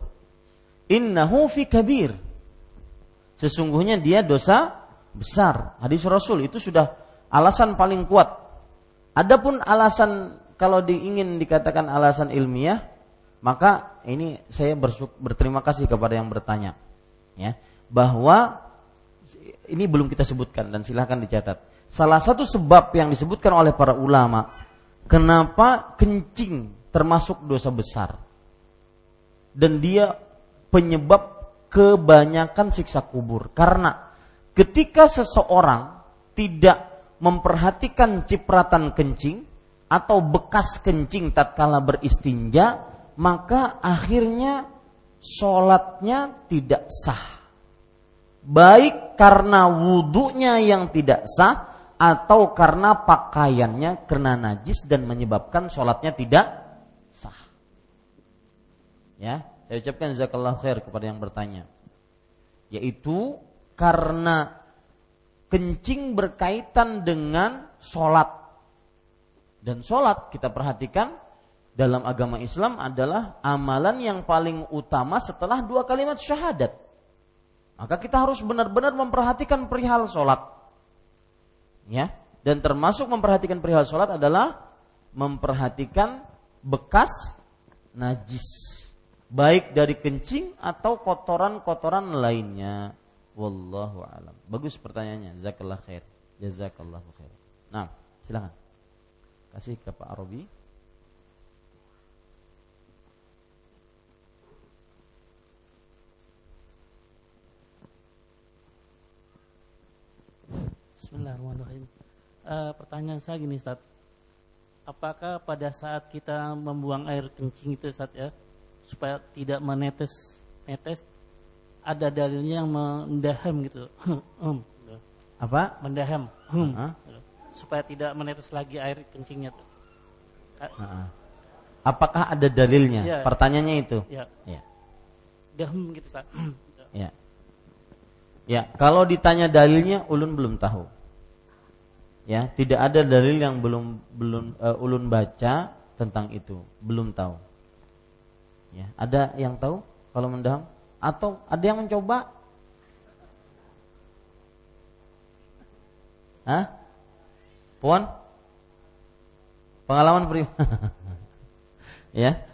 Innahu fi kabir. Sesungguhnya dia dosa besar. Hadis Rasul itu sudah alasan paling kuat. Adapun alasan kalau diingin dikatakan alasan ilmiah, maka ini saya bersyuk- berterima kasih kepada yang bertanya, ya, bahwa ini belum kita sebutkan dan silahkan dicatat. Salah satu sebab yang disebutkan oleh para ulama, kenapa kencing termasuk dosa besar dan dia penyebab kebanyakan siksa kubur karena ketika seseorang tidak memperhatikan cipratan kencing atau bekas kencing tatkala beristinja maka akhirnya sholatnya tidak sah. Baik karena wudhunya yang tidak sah atau karena pakaiannya kena najis dan menyebabkan sholatnya tidak sah. Ya saya ucapkan jazakallah khair kepada yang bertanya. Yaitu karena kencing berkaitan dengan sholat. Dan sholat kita perhatikan dalam agama Islam adalah amalan yang paling utama setelah dua kalimat syahadat. Maka kita harus benar-benar memperhatikan perihal sholat. Ya. Dan termasuk memperhatikan perihal sholat adalah memperhatikan bekas najis. Baik dari kencing atau kotoran-kotoran lainnya. Wallahu alam. Bagus pertanyaannya. Jazakallah khair. Jazakallahu khair. Nah silakan. Kasih ke Pak Arabi Bismillahirrahmanirrahim. Eh, pertanyaan saya gini, Ustaz. Apakah pada saat kita membuang air kencing itu, Ustaz ya, supaya tidak menetes netes ada dalilnya yang mendaham gitu. Hmm. Apa? mendaham. Hmm. Supaya tidak menetes lagi air kencingnya tuh. Apakah ada dalilnya? Iya. Pertanyaannya itu. Ya, Ya. gitu Ustaz. Ya. Ya, kalau ditanya dalilnya ulun belum tahu. Ya, tidak ada dalil yang belum belum eh, ulun baca tentang itu, belum tahu. Ya, ada yang tahu kalau mendaham atau ada yang mencoba? Hah? Puan? Pengalaman pribadi? ya,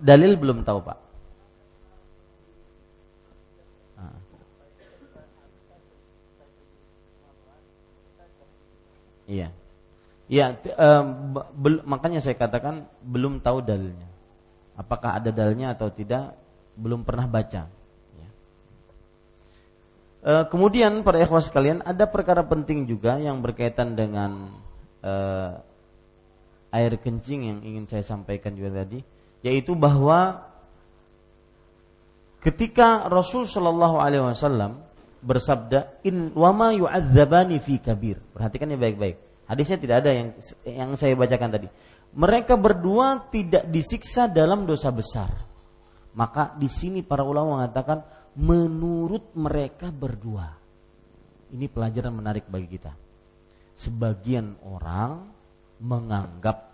dalil belum tahu, Pak. Iya. T- em, be- makanya saya katakan belum tahu dalilnya. Apakah ada dalilnya atau tidak, belum pernah baca. Ya. Eh, kemudian para ikhwas sekalian, ada perkara penting juga yang berkaitan dengan eh, air kencing yang ingin saya sampaikan juga tadi, yaitu bahwa ketika Rasul Shallallahu Alaihi Wasallam bersabda in wama yu'adzabani fi kabir. Perhatikan ya baik-baik. Hadisnya tidak ada yang yang saya bacakan tadi. Mereka berdua tidak disiksa dalam dosa besar. Maka di sini para ulama mengatakan menurut mereka berdua. Ini pelajaran menarik bagi kita. Sebagian orang menganggap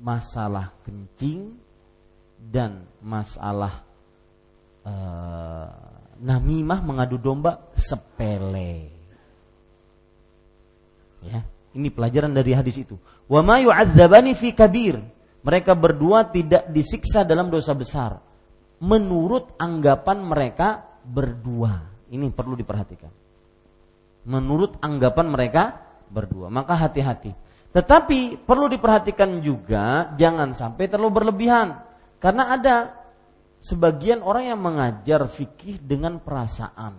masalah kencing dan masalah eh, namimah mengadu domba sepele. Ya, ini pelajaran dari hadis itu. Wa ma yu'adzabani fi kabir. Mereka berdua tidak disiksa dalam dosa besar. Menurut anggapan mereka berdua. Ini perlu diperhatikan. Menurut anggapan mereka berdua. Maka hati-hati. Tetapi perlu diperhatikan juga jangan sampai terlalu berlebihan. Karena ada sebagian orang yang mengajar fikih dengan perasaan.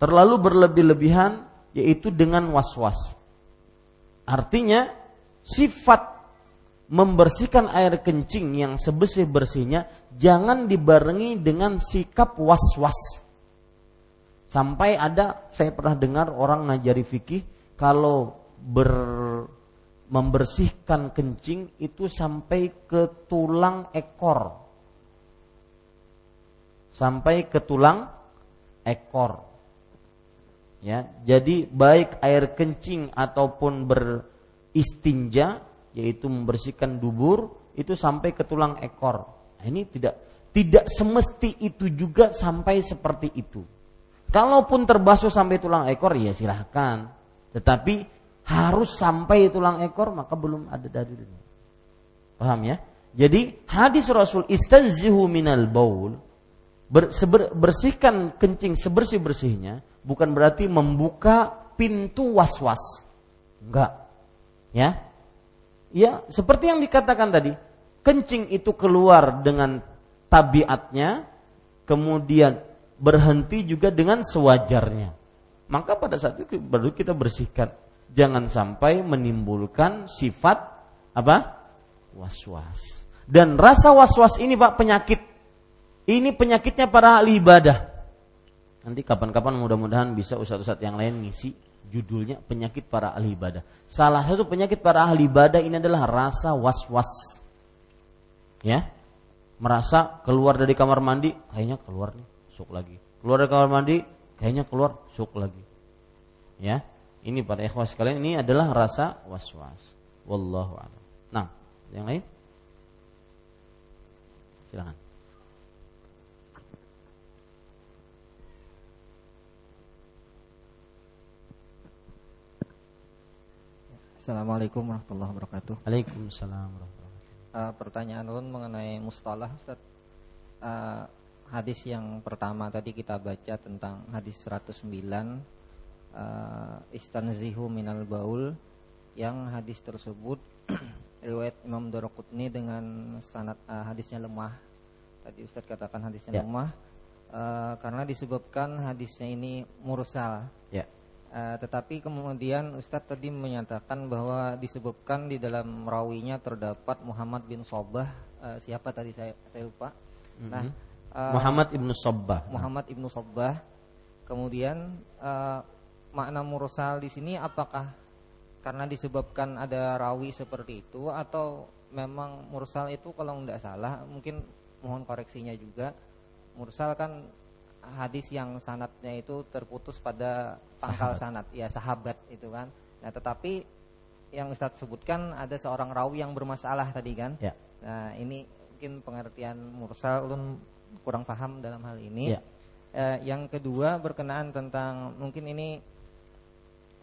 Terlalu berlebih-lebihan yaitu dengan was-was. Artinya sifat membersihkan air kencing yang sebersih-bersihnya jangan dibarengi dengan sikap was-was. Sampai ada saya pernah dengar orang ngajari fikih kalau ber membersihkan kencing itu sampai ke tulang ekor sampai ke tulang ekor. Ya, jadi baik air kencing ataupun beristinja yaitu membersihkan dubur itu sampai ke tulang ekor. Nah, ini tidak tidak semesti itu juga sampai seperti itu. Kalaupun terbasuh sampai tulang ekor ya silahkan. Tetapi harus sampai tulang ekor maka belum ada dalilnya. Paham ya? Jadi hadis Rasul istanzihu minal baul bersihkan kencing sebersih bersihnya bukan berarti membuka pintu was-was. Enggak. Ya. Ya, seperti yang dikatakan tadi, kencing itu keluar dengan tabiatnya, kemudian berhenti juga dengan sewajarnya. Maka pada saat itu baru kita bersihkan. Jangan sampai menimbulkan sifat apa? Was-was. Dan rasa was-was ini Pak penyakit. Ini penyakitnya para ahli ibadah. Nanti kapan-kapan mudah-mudahan bisa ustadz-ustadz yang lain ngisi judulnya penyakit para ahli ibadah. Salah satu penyakit para ahli ibadah ini adalah rasa was-was. Ya. Merasa keluar dari kamar mandi, kayaknya keluar nih, sok lagi. Keluar dari kamar mandi, kayaknya keluar, sok lagi. Ya. Ini para ikhwas sekalian ini adalah rasa was-was. Wallahu a'lam. Nah, yang lain? Silakan. Assalamualaikum warahmatullahi wabarakatuh. Waalaikumsalam warahmatullahi wabarakatuh. Uh, pertanyaan ulun mengenai mustalah Ustaz. Uh, hadis yang pertama tadi kita baca tentang hadis 109 uh, istanzihu minal baul yang hadis tersebut riwayat Imam Daraqutni dengan sanad uh, hadisnya lemah. Tadi Ustaz katakan hadisnya Ya. lemah uh, karena disebabkan hadisnya ini mursal. Ya. Uh, tetapi kemudian Ustadz tadi menyatakan bahwa disebabkan di dalam rawinya terdapat Muhammad bin Sobah uh, siapa tadi saya saya lupa. Nah eh, Muhammad ibnu Sabbah. Muhammad ibnu Sabbah. Kemudian eh, makna mursal di sini apakah karena disebabkan ada rawi seperti itu atau memang mursal itu kalau tidak salah mungkin mohon koreksinya juga mursal kan hadis yang sanatnya itu terputus pada pangkal sanat. Ya sahabat itu kan. Nah tetapi yang Ustadz sebutkan ada seorang rawi yang bermasalah tadi kan. Ya. nah ini mungkin pengertian mursal ulun kurang paham dalam hal ini. Ya. Eh, yang kedua berkenaan tentang mungkin ini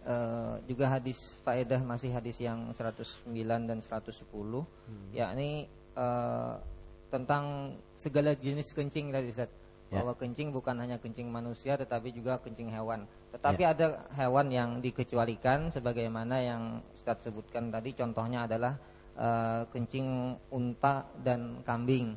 eh, juga hadis faedah masih hadis yang 109 dan 110 yakni eh, tentang segala jenis kencing tadi Ustaz. Ya. Bahwa kencing bukan hanya kencing manusia tetapi juga kencing hewan. Tetapi ada hewan yang dikecualikan sebagaimana yang Ustaz sebutkan tadi contohnya adalah eh, kencing unta dan kambing.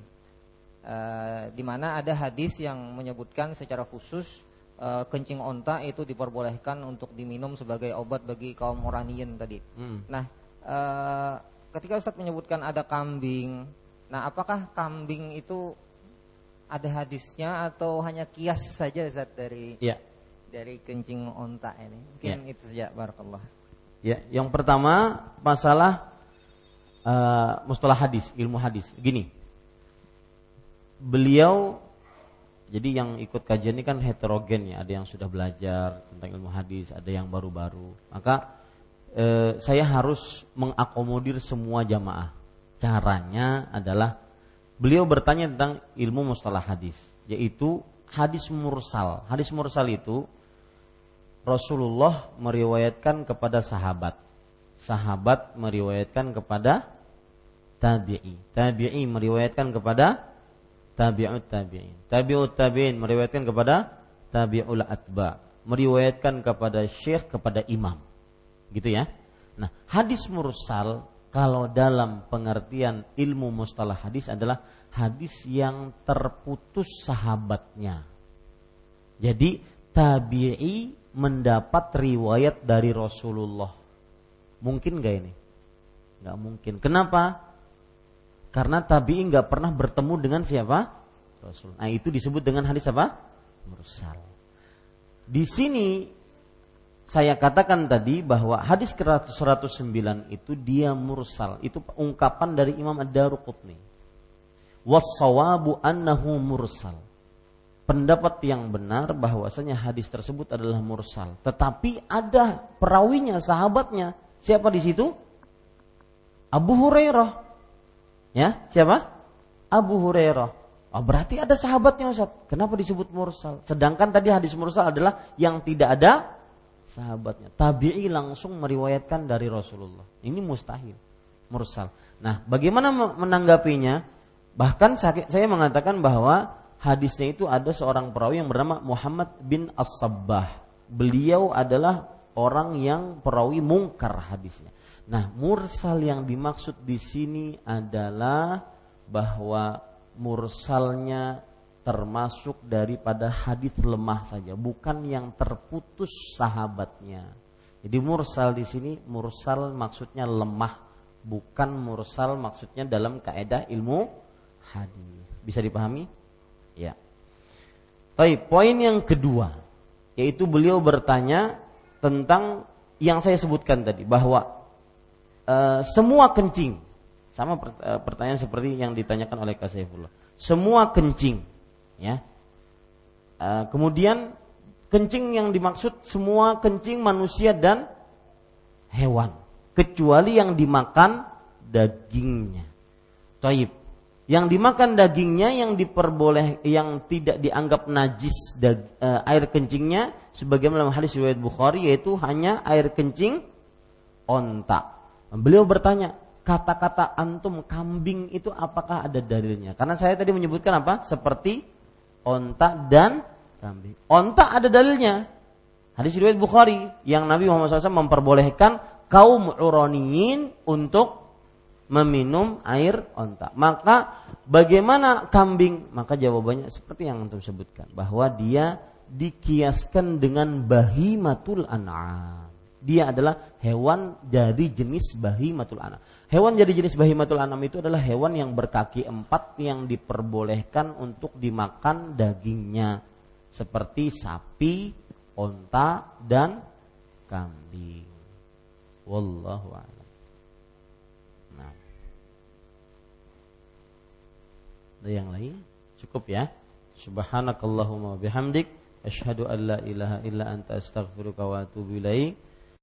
Eh, di mana ada hadis yang menyebutkan secara khusus eh, kencing onta itu diperbolehkan untuk diminum sebagai obat bagi kaum Oraniyin tadi. Hmm. Nah, eh, ketika Ustadz menyebutkan ada kambing, nah apakah kambing itu ada hadisnya atau hanya kias saja Ustaz dari Ya. dari kencing onta ini? Mungkin itu saja barakallah. Ya, yang pertama masalah eh, mustalah hadis, ilmu hadis. Gini, beliau jadi yang ikut kajian ini kan heterogen ya, ada yang sudah belajar tentang ilmu hadis, ada yang baru-baru. Maka eh, saya harus mengakomodir semua jamaah. Caranya adalah beliau bertanya tentang ilmu mustalah hadis, yaitu hadis mursal. Hadis mursal itu Rasulullah meriwayatkan kepada sahabat. Sahabat meriwayatkan kepada tabi'i. Tabi'i meriwayatkan kepada tabi'ut tabi'in. Tabi'ut tabi'in meriwayatkan kepada tabi'ul atba. Meriwayatkan kepada syekh kepada imam. Gitu ya. Nah, hadis mursal kalau dalam pengertian ilmu mustalah hadis adalah hadis yang terputus sahabatnya. Jadi tabi'i mendapat riwayat dari Rasulullah. Mungkin gak ini? Gak mungkin. Kenapa? Karena tabi'i nggak pernah bertemu dengan siapa? Rasul. Nah itu disebut dengan hadis apa? Mursal. Di sini saya katakan tadi bahwa hadis ke 109 itu dia mursal. Itu ungkapan dari Imam Ad-Daruqutni. Wassawabu annahu mursal. Pendapat yang benar bahwasanya hadis tersebut adalah mursal. Tetapi ada perawinya, sahabatnya. Siapa di situ? Abu Hurairah. Ya, siapa? Abu Hurairah. Oh, berarti ada sahabatnya Ustaz. Kenapa disebut mursal? Sedangkan tadi hadis mursal adalah yang tidak ada sahabatnya. Tabi'i langsung meriwayatkan dari Rasulullah. Ini mustahil. Mursal. Nah, bagaimana menanggapinya? Bahkan saya mengatakan bahwa hadisnya itu ada seorang perawi yang bernama Muhammad bin As-Sabbah. Beliau adalah orang yang perawi mungkar hadisnya. Nah, mursal yang dimaksud di sini adalah bahwa mursalnya termasuk daripada hadis lemah saja, bukan yang terputus sahabatnya. Jadi mursal di sini mursal maksudnya lemah, bukan mursal maksudnya dalam kaidah ilmu hadis. Bisa dipahami? Ya. Baik, poin yang kedua yaitu beliau bertanya tentang yang saya sebutkan tadi bahwa e, semua kencing sama pertanyaan seperti yang ditanyakan oleh Kasaifullah. Semua kencing, ya. E, kemudian kencing yang dimaksud semua kencing manusia dan hewan, kecuali yang dimakan dagingnya. Taib. Yang dimakan dagingnya yang diperboleh yang tidak dianggap najis dag, e, air kencingnya sebagaimana dalam hadis riwayat Bukhari yaitu hanya air kencing onta. Beliau bertanya, kata-kata antum kambing itu apakah ada dalilnya? Karena saya tadi menyebutkan apa? Seperti onta dan kambing. Onta ada dalilnya. Hadis riwayat Bukhari yang Nabi Muhammad SAW memperbolehkan kaum uroniyin untuk meminum air onta. Maka bagaimana kambing? Maka jawabannya seperti yang antum sebutkan bahwa dia dikiaskan dengan bahimatul an'am. dia adalah hewan dari jenis bahimatul anam. Hewan dari jenis bahimatul anam itu adalah hewan yang berkaki empat yang diperbolehkan untuk dimakan dagingnya. Seperti sapi, onta, dan kambing. Wallahu a'lam. Nah. Ada yang lain? Cukup ya. Subhanakallahumma bihamdik asyhadu an la ilaha illa anta astaghfiruka wa atubu ilaik.